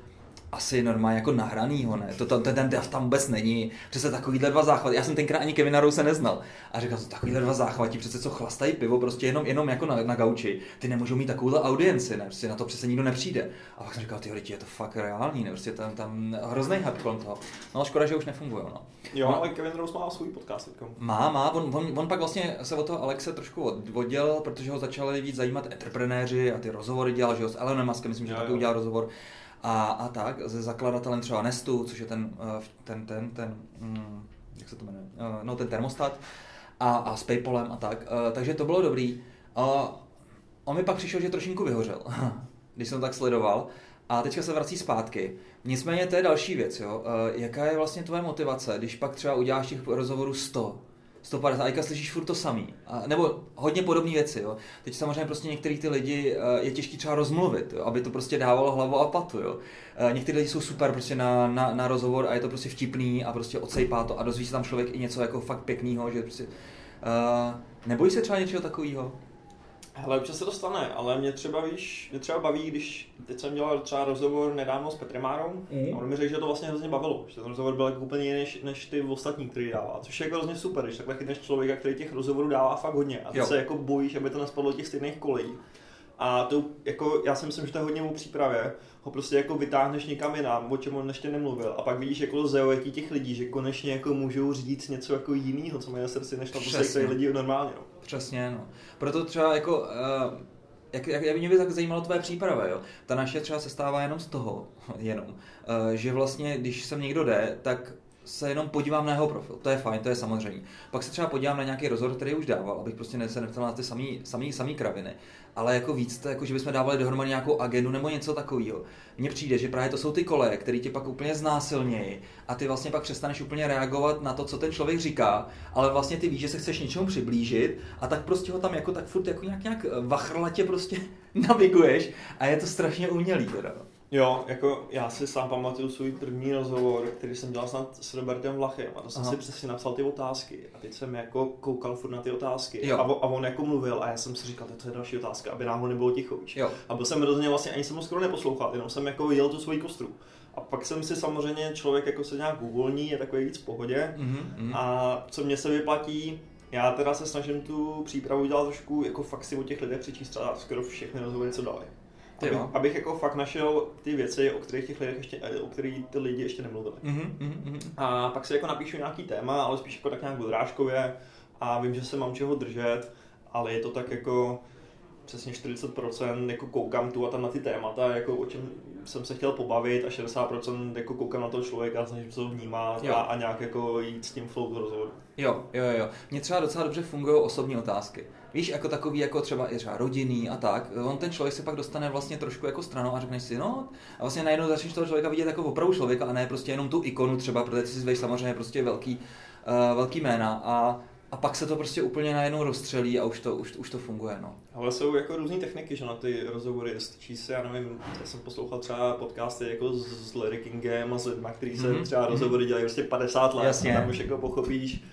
asi normálně jako nahranýho, ne? To, to, ten, ten dav tam vůbec není. Přece takovýhle dva záchvaty. Já jsem tenkrát ani Kevina Rose neznal. A říkal jsem, takovýhle dva záchvatí, přece co chlastají pivo, prostě jenom, jenom jako na, na gauči. Ty nemůžou mít takovouhle audienci, ne? Prostě na to přece nikdo nepřijde. A pak jsem říkal, ty lidi, je to fakt reálný, ne? Prostě tam, tam hrozný hype kolem toho. No škoda, že už nefunguje, no. Jo, no. ale Kevin Rose má svůj podcast teďko. Má, má, on, on, on, pak vlastně se od toho Alexe trošku oddělil, protože ho začali víc zajímat entreprenéři a ty rozhovory dělal, že jo, s Elonem Muskem, myslím, že taky udělal rozhovor a, a tak, se zakladatelem třeba Nestu, což je ten, eh, ten, ten, ten, mm, jak se to jmenuje, eh, no ten termostat a, a s Paypalem a tak, eh, takže to bylo dobrý. A on mi pak přišel, že trošinku vyhořel, když jsem tak sledoval a teďka se vrací zpátky. Nicméně to je další věc, jo. Jaká je vlastně tvoje motivace, když pak třeba uděláš těch rozhovorů 100, 150, a slyšíš furt to samý. A, nebo hodně podobné věci. Jo. Teď samozřejmě prostě některý ty lidi eh, je těžký třeba rozmluvit, jo, aby to prostě dávalo hlavu a patu. Jo. Eh, někteří lidi jsou super prostě na, na, na, rozhovor a je to prostě vtipný a prostě odsejpá to a dozví se tam člověk i něco jako fakt pěkného, že prostě... Uh, nebojí se třeba něčeho takového? Hele, občas se to stane, ale mě třeba, víš, mě třeba baví, když teď jsem dělal třeba rozhovor nedávno s Petrem Márou mm. a on mi řekl, že to vlastně hrozně bavilo, že ten rozhovor byl jako úplně jiný než, než ty ostatní, který dává, což je jako hrozně super, když takhle chytneš člověka, který těch rozhovorů dává fakt hodně a ty jo. se jako bojíš, aby to nespadlo těch stejných kolejí. A to jako, já si myslím, že to je hodně o přípravě, ho prostě jako vytáhneš někam jinam, o čem on ještě nemluvil. A pak vidíš jako zaujetí těch lidí, že konečně jako můžou říct něco jako jiného, co mají na srdci, než na to lidi normálně. No. Přesně, no. Proto třeba jako, uh, jak, jak, jak mě by tak zajímalo tvoje příprava, jo. Ta naše třeba se stává jenom z toho, jenom, uh, že vlastně, když sem někdo jde, tak se jenom podívám na jeho profil. To je fajn, to je samozřejmě. Pak se třeba podívám na nějaký rozhovor, který už dával, abych prostě se neptal na ty samý, samý, samý kraviny. Ale jako víc, to jako, že bychom dávali dohromady nějakou agendu nebo něco takového. Mně přijde, že právě to jsou ty koleje, které tě pak úplně znásilnějí a ty vlastně pak přestaneš úplně reagovat na to, co ten člověk říká, ale vlastně ty víš, že se chceš něčemu přiblížit a tak prostě ho tam jako tak furt jako nějak, nějak vachrlatě prostě naviguješ a je to strašně umělý teda. Jo, jako já si sám pamatuju svůj první rozhovor, který jsem dělal snad s Robertem Vlachem a to jsem Aha. si přesně napsal ty otázky a teď jsem jako koukal furt na ty otázky jo. a, a, on jako mluvil a já jsem si říkal, to je další otázka, aby náhodou nebylo ticho, víš. Jo. A byl jsem hrozně vlastně, ani jsem ho skoro neposlouchal, jenom jsem jako jel tu svoji kostru. A pak jsem si samozřejmě, člověk jako se nějak uvolní, je takový víc v pohodě mm-hmm. a co mě se vyplatí, já teda se snažím tu přípravu dělat trošku, jako fakt si o těch lidech přečíst třeba skoro všechny rozhovory, co dali. Abych, abych jako fakt našel ty věci, o kterých těch lidech ještě, o kterých ty lidi ještě nemluvili. Mm-hmm, mm-hmm. A pak si jako napíšu nějaký téma, ale spíš jako tak nějak odrážkově a vím, že se mám čeho držet, ale je to tak jako přesně 40% jako koukám tu a tam na ty témata, jako o čem jsem se chtěl pobavit a 60% jako koukám na toho člověka, snažím se ho vnímat a, a, nějak jako jít s tím flow rozhovoru. Jo, jo, jo. Mně třeba docela dobře fungují osobní otázky. Víš, jako takový, jako třeba i třeba rodinný a tak, on ten člověk se pak dostane vlastně trošku jako stranou a řekneš si, no, a vlastně najednou začneš toho člověka vidět jako opravdu člověka a ne prostě jenom tu ikonu třeba, protože ty si zveš samozřejmě prostě velký, uh, velký jména a a pak se to prostě úplně najednou rozstřelí a už to, už, už to funguje. No. Ale jsou jako různé techniky, že na ty rozhovory stačí se, já nevím, já jsem poslouchal třeba podcasty jako s, s Larry Kingem a s lidmi, kteří se mm-hmm. třeba rozhovory dělají prostě 50 let, Jasně. tam už jako pochopíš,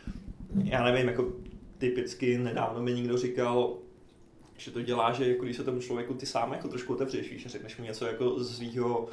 já nevím, jako typicky nedávno mi někdo říkal, že to dělá, že jako když se tomu člověku ty sám jako trošku otevřeš, víš, řekneš mu něco jako z svého,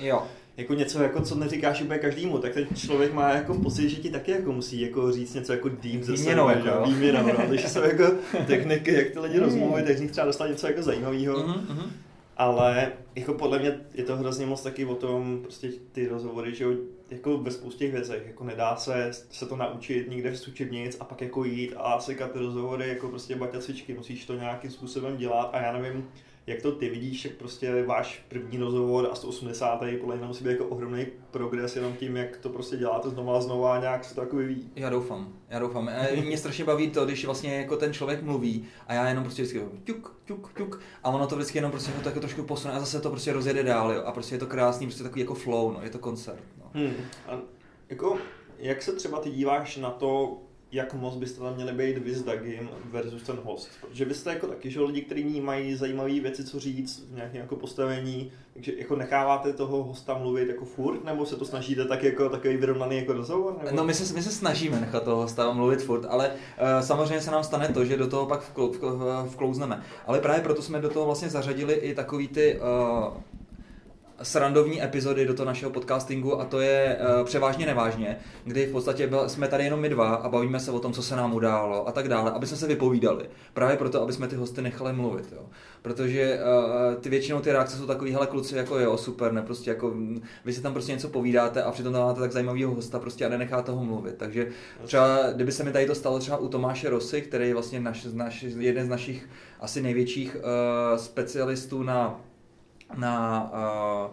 jako něco jako co neříkáš úplně každému, tak ten člověk má jako pocit, že ti taky jako musí jako říct něco jako deep ze sebe, jo, výměnou, no, takže jsou jako techniky, jak ty lidi mm. rozmluví, tak z nich třeba dostat něco jako zajímavého. Mm-hmm. Ale jako podle mě je to hrozně moc taky o tom, prostě ty rozhovory, že jako ve spoustě věcech, jako nedá se, se to naučit nikde z učebnic a pak jako jít a sekat rozhovory jako prostě baťa cvičky, musíš to nějakým způsobem dělat a já nevím, jak to ty vidíš, jak prostě váš první rozhovor a 180. podle mě musí být jako ohromný progres jenom tím, jak to prostě děláte znova a znova a nějak se to jako vyvíjí. Já doufám, já doufám. Mě strašně baví to, když vlastně jako ten člověk mluví a já jenom prostě vždycky ťuk, ťuk, ťuk a ono to vždycky jenom prostě to jako trošku posune a zase to prostě rozjede dál jo. a prostě je to krásný, prostě takový jako flow, no, je to koncert. No. Hmm. A jako, jak se třeba ty díváš na to, jak moc byste tam měli být vy s Dagim versus ten host. Vy jste jako taky, že lidi, kteří mají zajímavé věci, co říct v nějakém jako postavení, takže jako necháváte toho hosta mluvit jako furt, nebo se to snažíte tak jako takový vyrovnaný jako rozhovor? Nebo? No my se, my se snažíme nechat toho hosta mluvit furt, ale uh, samozřejmě se nám stane to, že do toho pak vkl, vklouzneme. Ale právě proto jsme do toho vlastně zařadili i takový ty uh, srandovní epizody do toho našeho podcastingu a to je uh, převážně nevážně, kdy v podstatě byl, jsme tady jenom my dva a bavíme se o tom, co se nám událo a tak dále, aby jsme se vypovídali. Právě proto, aby jsme ty hosty nechali mluvit. Jo. Protože uh, ty většinou ty reakce jsou takový, hele kluci, jako jo, super, ne, prostě jako vy si tam prostě něco povídáte a přitom tam máte tak zajímavého hosta prostě a nenecháte ho mluvit. Takže třeba, kdyby se mi tady to stalo třeba u Tomáše Rosy, který je vlastně naš, naš, jeden z našich asi největších uh, specialistů na na, uh,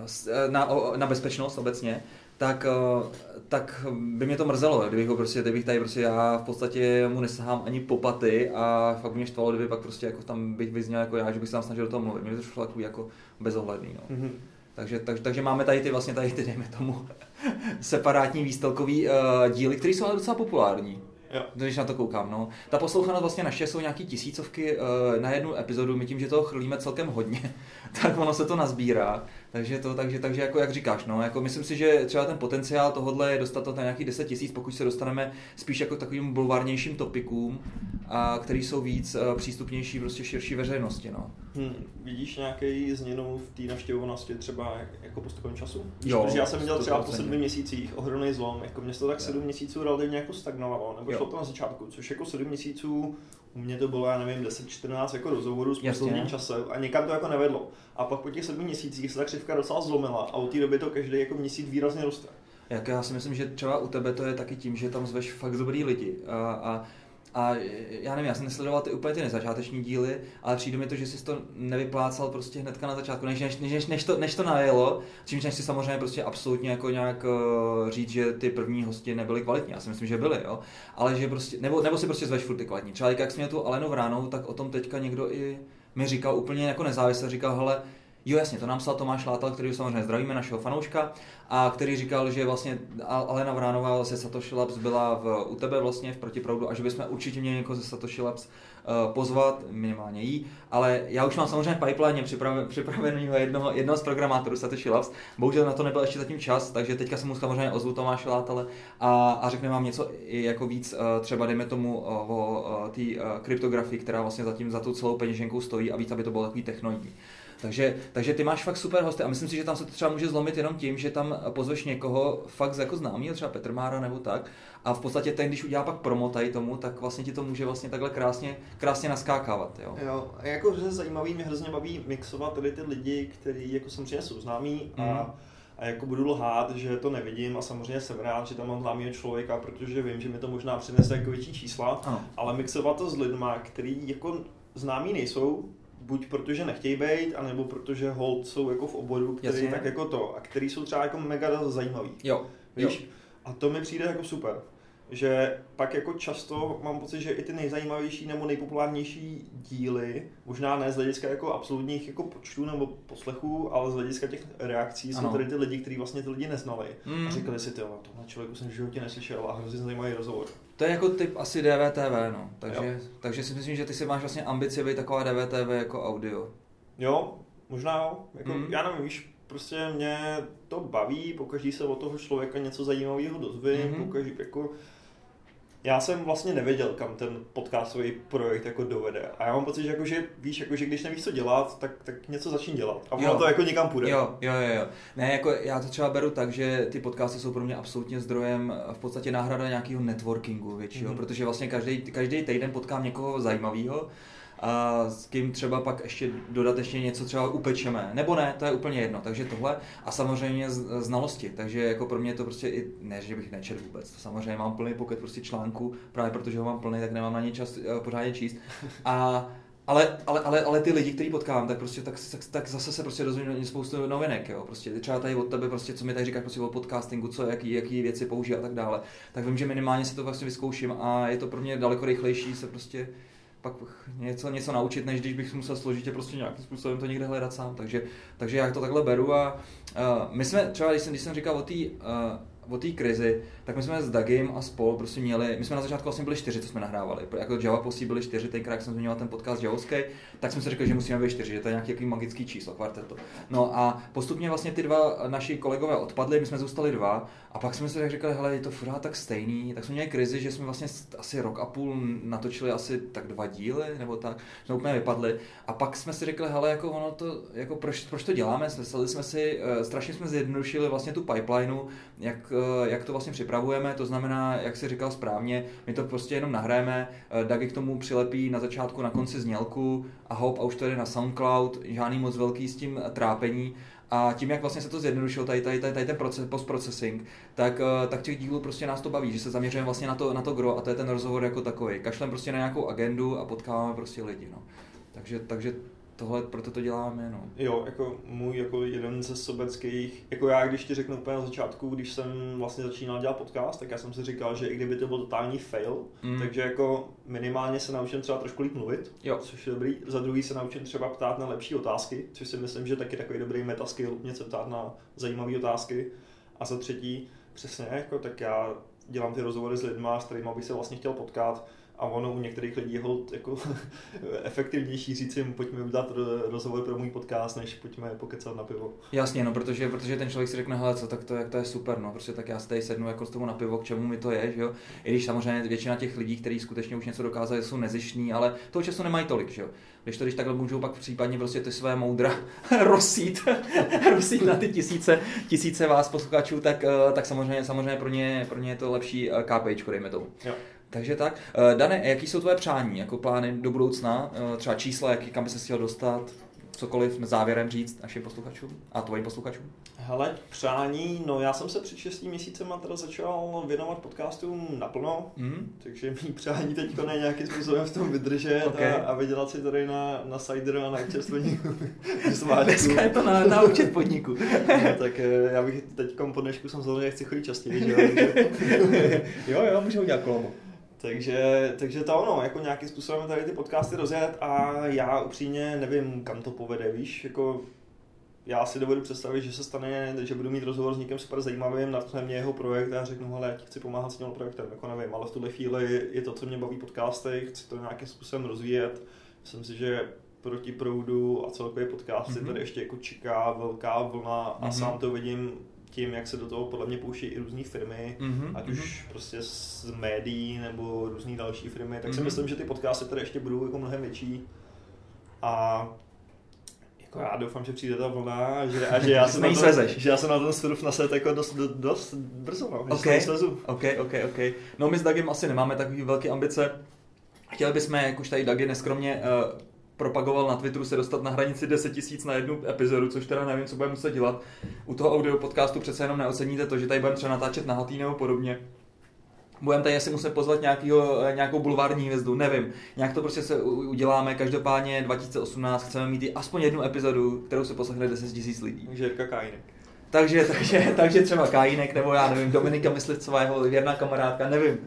uh, na, na bezpečnost obecně, tak, uh, tak by mě to mrzelo, kdybych ho prostě, kdybych tady prostě já v podstatě mu nesahám ani po paty a fakt mě štvalo, kdyby pak prostě jako tam bych vyzněl jako já, že bych se tam snažil do toho mluvit. Mě to šlo takový jako bezohledný. No. Mm-hmm. Takže, tak, takže máme tady ty vlastně tady ty, dejme tomu, separátní výstelkový uh, díly, které jsou ale docela populární. Jo. Když na to koukám, no. Ta poslouchanost vlastně naše jsou nějaký tisícovky uh, na jednu epizodu, my tím, že toho chrlíme celkem hodně, tak ono se to nazbírá. Takže to, takže, takže jako jak říkáš, no, jako myslím si, že třeba ten potenciál tohohle je dostat to na nějakých 10 tisíc, pokud se dostaneme spíš jako takovým bulvárnějším topikům, a který jsou víc uh, přístupnější prostě širší veřejnosti, no. Hmm. Vidíš nějaký změnu v té navštěvovanosti třeba jako postupem času? Jo, Protože já jsem viděl třeba po sedmi měsících ohromný zlom, jako mě to tak sedm měsíců relativně jako stagnovalo, nebo šlo to na začátku, což jako sedm měsíců u mě to bylo, já nevím, 10-14 jako rozhovorů s postupným časem a někam to jako nevedlo. A pak po těch sedmi měsících se ta křivka docela zlomila a od té doby to každý jako měsíc výrazně roste. Jak já si myslím, že třeba u tebe to je taky tím, že tam zveš fakt dobrý lidi a, a a já nevím, já jsem nesledoval ty úplně ty nezačáteční díly, ale přijde mi to, že jsi to nevyplácal prostě hnedka na začátku, než, než, než, než, to, než to najelo, čímž než si samozřejmě prostě absolutně jako nějak uh, říct, že ty první hosti nebyly kvalitní, já si myslím, že byly, jo, ale že prostě, nebo, nebo si prostě zveš furt ty kvalitní. Třeba jak jsi měl tu Alenu Vránou, tak o tom teďka někdo i mi říkal úplně jako nezávisle, říkal, hele, Jo, jasně, to nám psal Tomáš Látal, který samozřejmě zdravíme, našeho fanouška, a který říkal, že vlastně Alena Vránová ze Satoshi Labs byla v, u tebe vlastně v protiproudu a že bychom určitě měli jako ze Satoshi Labs uh, pozvat, minimálně jí, ale já už mám samozřejmě pipeline připraven, připraveného jednoho, jednoho z programátorů Satoshi Labs, bohužel na to nebyl ještě zatím čas, takže teďka se mu samozřejmě ozvu Tomáše Látale a, a řekne vám něco jako víc, uh, třeba dejme tomu uh, o té kryptografii, která vlastně zatím za tu celou peněženkou stojí a víc, aby to bylo takový technologický. Takže, takže ty máš fakt super hosty a myslím si, že tam se to třeba může zlomit jenom tím, že tam pozveš někoho fakt jako známý, třeba Petr Mára nebo tak, a v podstatě ten, když udělá pak promo tady tomu, tak vlastně ti to může vlastně takhle krásně, krásně naskákávat. Jo. jo a jako hrozně zajímavý, mě hrozně baví mixovat tady ty lidi, kteří jako samozřejmě jsou známí a mm a jako budu lhát, že to nevidím a samozřejmě jsem rád, že tam mám známého člověka, protože vím, že mi to možná přinese jako větší čísla, ano. ale mixovat to s lidma, který jako známí nejsou, buď protože nechtějí být, anebo protože hold jsou jako v oboru, který Jasně. tak jako to, a který jsou třeba jako mega zajímavý. Jo. Víš? Jo. A to mi přijde jako super že pak jako často mám pocit, že i ty nejzajímavější nebo nejpopulárnější díly, možná ne z hlediska jako absolutních jako počtů nebo poslechů, ale z hlediska těch reakcí ano. jsou tady ty lidi, kteří vlastně ty lidi neznali mm. a říkali si, tyjo, tohle člověku jsem v životě neslyšel a hrozně zajímavý rozhovor. To je jako typ asi DVTV, no. Takže, takže si myslím, že ty si máš vlastně ambici být taková DVTV jako audio. Jo, možná jo. Jako, mm. Já nevím, víš, prostě mě to baví, pokaždý se od toho člověka něco zajímavého dozvím, mm-hmm. pokaždý jako já jsem vlastně nevěděl, kam ten podcastový projekt jako dovede. A já mám pocit, že, jako, že víš, jako, že když nevíš, co dělat, tak, tak něco začni dělat. A ono to jako někam půjde. Jo, jo, jo, jo. Ne, jako já to třeba beru tak, že ty podcasty jsou pro mě absolutně zdrojem v podstatě náhrada nějakého networkingu většího, mm-hmm. protože vlastně každý, každý týden potkám někoho zajímavého a s kým třeba pak ještě dodatečně něco třeba upečeme, nebo ne, to je úplně jedno, takže tohle a samozřejmě znalosti, takže jako pro mě to prostě i, ne, že bych nečetl vůbec, to samozřejmě mám plný poket prostě článku, právě protože ho mám plný, tak nemám na ně čas uh, pořádně číst. A ale, ale, ale, ale ty lidi, který potkám, tak prostě tak, tak, tak zase se prostě dozvím spoustu novinek, jo. Prostě třeba tady od tebe, prostě, co mi tady říkáš prostě o podcastingu, co, jaký, jaký věci použít a tak dále. Tak vím, že minimálně si to vlastně vyzkouším a je to pro mě daleko rychlejší se prostě pak něco, něco naučit, než když bych musel složitě prostě nějakým způsobem to někde hledat sám. Takže, takže já to takhle beru a uh, my jsme třeba, když jsem, když jsem říkal o té uh, o té krizi, tak my jsme s Dagim a spol prostě měli, my jsme na začátku vlastně byli čtyři, co jsme nahrávali. Jako Java posí byli čtyři, tenkrát, jak jsem zmiňoval ten podcast Javovský, tak jsme si řekli, že musíme být čtyři, že to je nějaký magický číslo, kvarteto. No a postupně vlastně ty dva naši kolegové odpadli, my jsme zůstali dva a pak jsme si tak řekli, hele, je to furt tak stejný, tak jsme měli krizi, že jsme vlastně asi rok a půl natočili asi tak dva díly, nebo tak, jsme úplně vypadli. A pak jsme si řekli, hele, jako ono to, jako proč, proč to děláme, Mysleli jsme si, uh, strašně jsme zjednodušili vlastně tu pipelineu, jak, jak to vlastně připravujeme, to znamená, jak si říkal správně, my to prostě jenom nahráme, uh, Dagi k tomu přilepí na začátku, na konci znělku a hop, a už to jde na SoundCloud, žádný moc velký s tím trápení a tím, jak vlastně se to zjednodušilo, tady, tady, tady, tady ten proces, postprocessing, tak, eh, tak těch dílů prostě nás to baví, že se zaměřujeme vlastně na to, na to gro a to je ten rozhovor jako takový. Kašlem prostě na nějakou agendu a potkáváme prostě lidi. No. Takže, takže tohle, proto to děláme, no. Jo, jako můj jako jeden ze sobeckých, jako já když ti řeknu úplně na začátku, když jsem vlastně začínal dělat podcast, tak já jsem si říkal, že i kdyby to byl totální fail, mm. takže jako minimálně se naučím třeba trošku líp mluvit, jo. což je dobrý. Za druhý se naučím třeba ptát na lepší otázky, což si myslím, že taky takový dobrý metaskill, umět se ptát na zajímavé otázky. A za třetí, přesně, jako tak já dělám ty rozhovory s lidmi, s kterými bych se vlastně chtěl potkat, a ono u některých lidí je hold jako efektivnější říct jim, pojďme udělat rozhovor pro můj podcast, než pojďme pokecat na pivo. Jasně, no, protože, protože ten člověk si řekne, hele, co, tak to, jak to je super, no, prostě tak já si tady sednu jako s tomu na pivo, k čemu mi to je, že jo. I když samozřejmě většina těch lidí, kteří skutečně už něco dokázali, jsou nezišní, ale toho času nemají tolik, že jo. Když to, když takhle můžou pak případně prostě ty své moudra rozsít, rozsít na ty tisíce, tisíce vás posluchačů, tak, eh, tak samozřejmě, samozřejmě pro ně, pro ně je to lepší eh, KPIčko, dejme tomu. Jo. Takže tak. Eh, Dane, jaký jsou tvoje přání, jako plány do budoucna? Eh, třeba čísla, jaký, kam by se chtěl dostat? Cokoliv závěrem říct našim posluchačům a tvojim posluchačům? Hele, přání, no já jsem se před 6 měsícema teda začal věnovat podcastům naplno, mm. takže mý přání teď je nějakým způsobem v tom vydržet okay. a, a vydělat si tady na, na cider a na občerstvení Dneska je to na, na účet podniku. no, tak eh, já bych teď po dnešku jsem samozřejmě chci chodit častěji, že jo? jo, můžeme udělat kolomu. Takže, takže to ono, jako nějakým způsobem tady ty podcasty rozjet a já upřímně nevím, kam to povede, víš, jako já si dovedu představit, že se stane, že budu mít rozhovor s někým super zajímavým, natkne mě jeho projekt a já řeknu, hele, já chci pomáhat s tím projektem, jako nevím, ale v tuhle chvíli je to, co mě baví podcasty, chci to nějakým způsobem rozvíjet. Myslím si, že proti proudu a celkově podcasty mm-hmm. tady ještě jako čeká velká vlna a mm-hmm. sám to vidím tím, jak se do toho podle mě pouští i různé firmy, mm-hmm, ať mm-hmm. už prostě z médií nebo různé další firmy, tak mm-hmm. si myslím, že ty podcasty tady ještě budou jako mnohem větší. A jako já doufám, že přijde ta vlna a že, a že, já, se na to, že já se na ten surf naset jako dost, dost, dost brzo, no, okay. OK, OK, OK. No my s Dagim asi nemáme takový velké ambice. Chtěli bychom, jak už tady Dagi neskromně uh, propagoval na Twitteru se dostat na hranici 10 tisíc na jednu epizodu, což teda nevím, co budeme muset dělat. U toho audio podcastu přece jenom neoceníte to, že tady budeme třeba natáčet na Hatý nebo podobně. Budeme tady asi muset pozvat nějakýho, nějakou bulvární hvězdu, nevím. Nějak to prostě se uděláme. Každopádně 2018 chceme mít i aspoň jednu epizodu, kterou se poslechne 10 tisíc lidí. Takže Kakájinek. Takže, takže, takže třeba Kajínek, nebo já nevím, Dominika Myslivcová, jeho věrná kamarádka, nevím.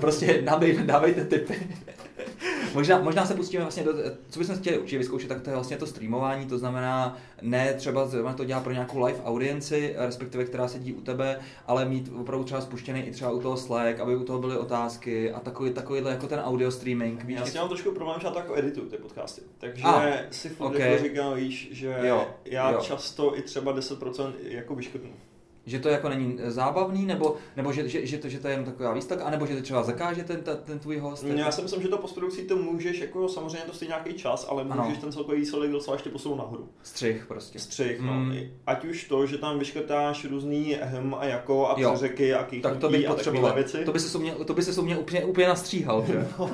Prostě dávejte, dávejte tipy. možná, možná se pustíme vlastně do, co bychom chtěli určitě vyzkoušet, tak to je vlastně to streamování, to znamená ne třeba to dělat pro nějakou live audienci, respektive která sedí u tebe, ale mít opravdu třeba spuštěný i třeba u toho Slack, aby u toho byly otázky a takový, takovýhle jako ten audio streaming. Víš, Já si mám trošku problém, že já to jako edituju ty podcasty, takže ah, si furt okay. jako říkám, víš, že jo, já jo. často i třeba 10% jako vyškrtnu že to jako není zábavný, nebo, nebo že, že, že, to, že to je jen taková výstavka, anebo že to třeba zakáže ten, ten, ten tvůj host? Já si myslím, že to postprodukcí to můžeš, jako samozřejmě to stojí nějaký čas, ale můžeš ano. ten celkový výsledek docela ještě posunout nahoru. Střih prostě. Střih, no. Mm. Ať už to, že tam vyškrtáš různý hm a jako a přeřeky a Tak to bych potřeboval. Věci. To by se mě, to by se mě úplně, úplně nastříhal, že? no,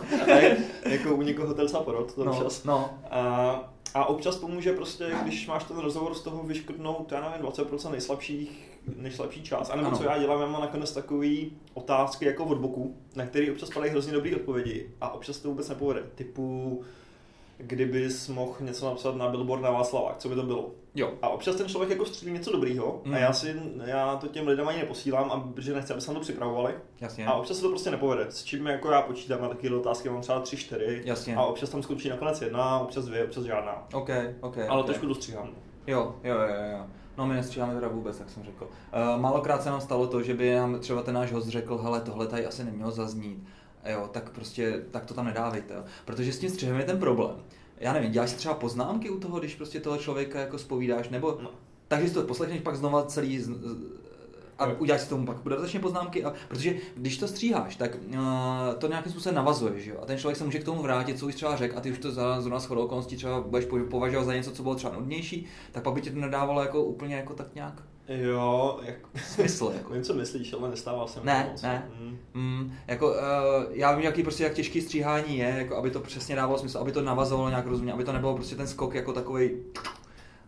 jako u někoho ten porod, to no, čas. No. A, a občas pomůže prostě, když máš ten rozhovor z toho vyškrtnout, já nevím, 20% nejslabších nejslabší část. A nebo co já dělám, já mám nakonec takový otázky jako od boku, na které občas padají hrozně dobré odpovědi a občas to vůbec nepovede. Typu, kdybys mohl něco napsat na billboard na Václavák, co by to bylo? Jo. A občas ten člověk jako střílí něco dobrýho mm. a já si, já to těm lidem ani neposílám, a, protože nechci, aby se na to připravovali. Jasně. A občas se to prostě nepovede. S čím jako já počítám na takové otázky, mám třeba 3, 4. Jasně. A občas tam skončí nakonec jedna, občas dvě, občas žádná. OK, OK. Ale okay. trošku dostříhám. Jo, jo, jo, jo. No my nestříháme teda vůbec, jak jsem řekl. Uh, málokrát se nám stalo to, že by nám třeba ten náš host řekl, hele, tohle tady asi nemělo zaznít. Jo, tak prostě, tak to tam nedávejte. Jo. Protože s tím střihem je ten problém. Já nevím, děláš si třeba poznámky u toho, když prostě toho člověka jako spovídáš, nebo no. takže si to poslechneš pak znova celý z, a uděláš si tomu pak dodatečně poznámky, a, protože když to stříháš, tak uh, to nějakým způsobem navazuje, že jo? A ten člověk se může k tomu vrátit, co už třeba řekl, a ty už to za zrovna shodou okolností třeba budeš považovat za něco, co bylo třeba nudnější, tak pak by ti to nedávalo jako úplně jako tak nějak Jo, jak... Smysl, jako. Vím, co myslíš, ale nestával jsem Ne, moc. ne. Mm. Mm, jako, uh, já vím, jaký prostě jak těžký stříhání je, jako aby to přesně dávalo smysl, aby to navazovalo nějak rozumně, aby to nebylo prostě ten skok jako takový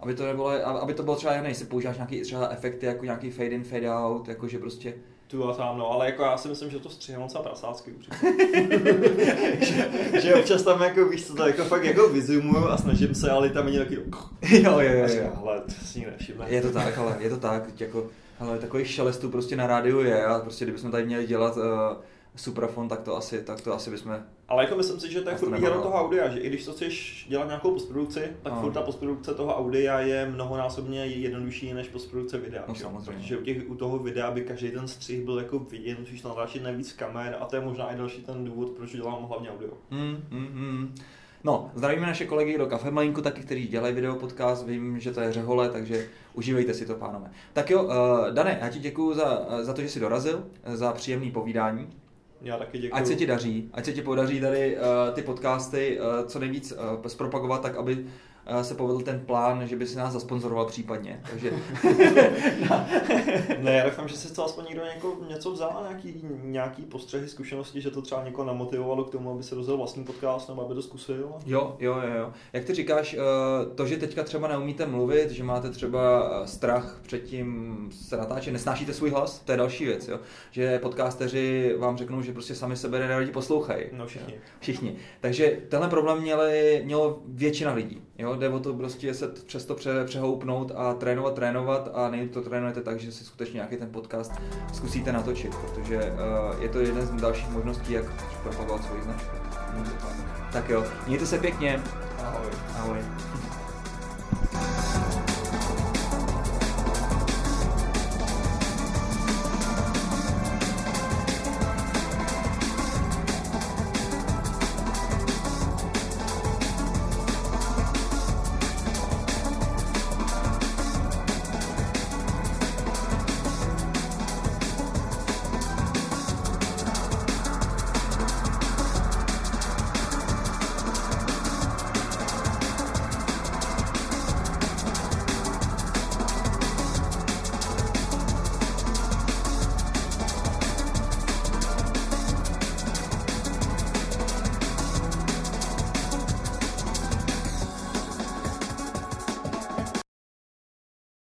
aby to nebylo, aby to bylo třeba, jak nejsi, používáš nějaký třeba efekty, jako nějaký fade in, fade out, jako že prostě tu a tam, no, ale jako já si myslím, že to stříhám docela prasácky, že, že, občas tam jako víš co, to jako fakt jako vyzumuju a snažím se, ale tam není taky jo, jo, jo, jo. Ale to si nevšimne. Je to tak, ale je to tak, jako, ale takových šelestů prostě na rádiu je a prostě kdybychom tady měli dělat uh, suprafon, tak to asi, tak to asi bychom... Ale jako myslím si, že to je furt výhoda toho audia, že i když to chceš dělat nějakou postprodukci, tak no. furt ta postprodukce toho audia je mnohonásobně jednodušší než postprodukce videa. No, samozřejmě. Protože u, těch, u toho videa by každý ten střih byl jako vidět, musíš tam natáčet nejvíc kamer a to je možná i další ten důvod, proč dělám hlavně audio. Mm, mm, mm. No, zdravíme naše kolegy do Kafe Malinku, taky, kteří dělají video podcast, vím, že to je řehole, takže užívejte si to, pánové. Tak jo, uh, Dane, já ti děkuji za, za to, že jsi dorazil, za příjemný povídání. Já taky děkuji. Ať se ti daří, ať se ti podaří tady uh, ty podcasty uh, co nejvíc uh, zpropagovat, tak aby se povedl ten plán, že by si nás zasponzoroval případně. Takže... ne, já doufám, že si to aspoň někdo něko, něco vzal, nějaký, nějaký postřehy, zkušenosti, že to třeba někoho namotivovalo k tomu, aby se rozjel vlastní podcast nebo aby to zkusil. Jo, jo, jo, jo. Jak ty říkáš, eh, to, že teďka třeba neumíte mluvit, že máte třeba eh, strach před tím se natáčet, nesnášíte svůj hlas, to je další věc, jo. Že podcasteři vám řeknou, že prostě sami sebe neradi poslouchají. No všichni. Jo. Všichni. Takže tenhle problém měli, mělo většina lidí. Jo, jde o to prostě se přesto pře, přehoupnout a trénovat, trénovat a nejde to trénujete tak, že si skutečně skutečně nějaký ten podcast zkusíte natočit, protože uh, je to jeden z dalších možností, jak propagovat svoji značku. Mm. Tak jo, mějte se pěkně. Ahoj. Ahoj.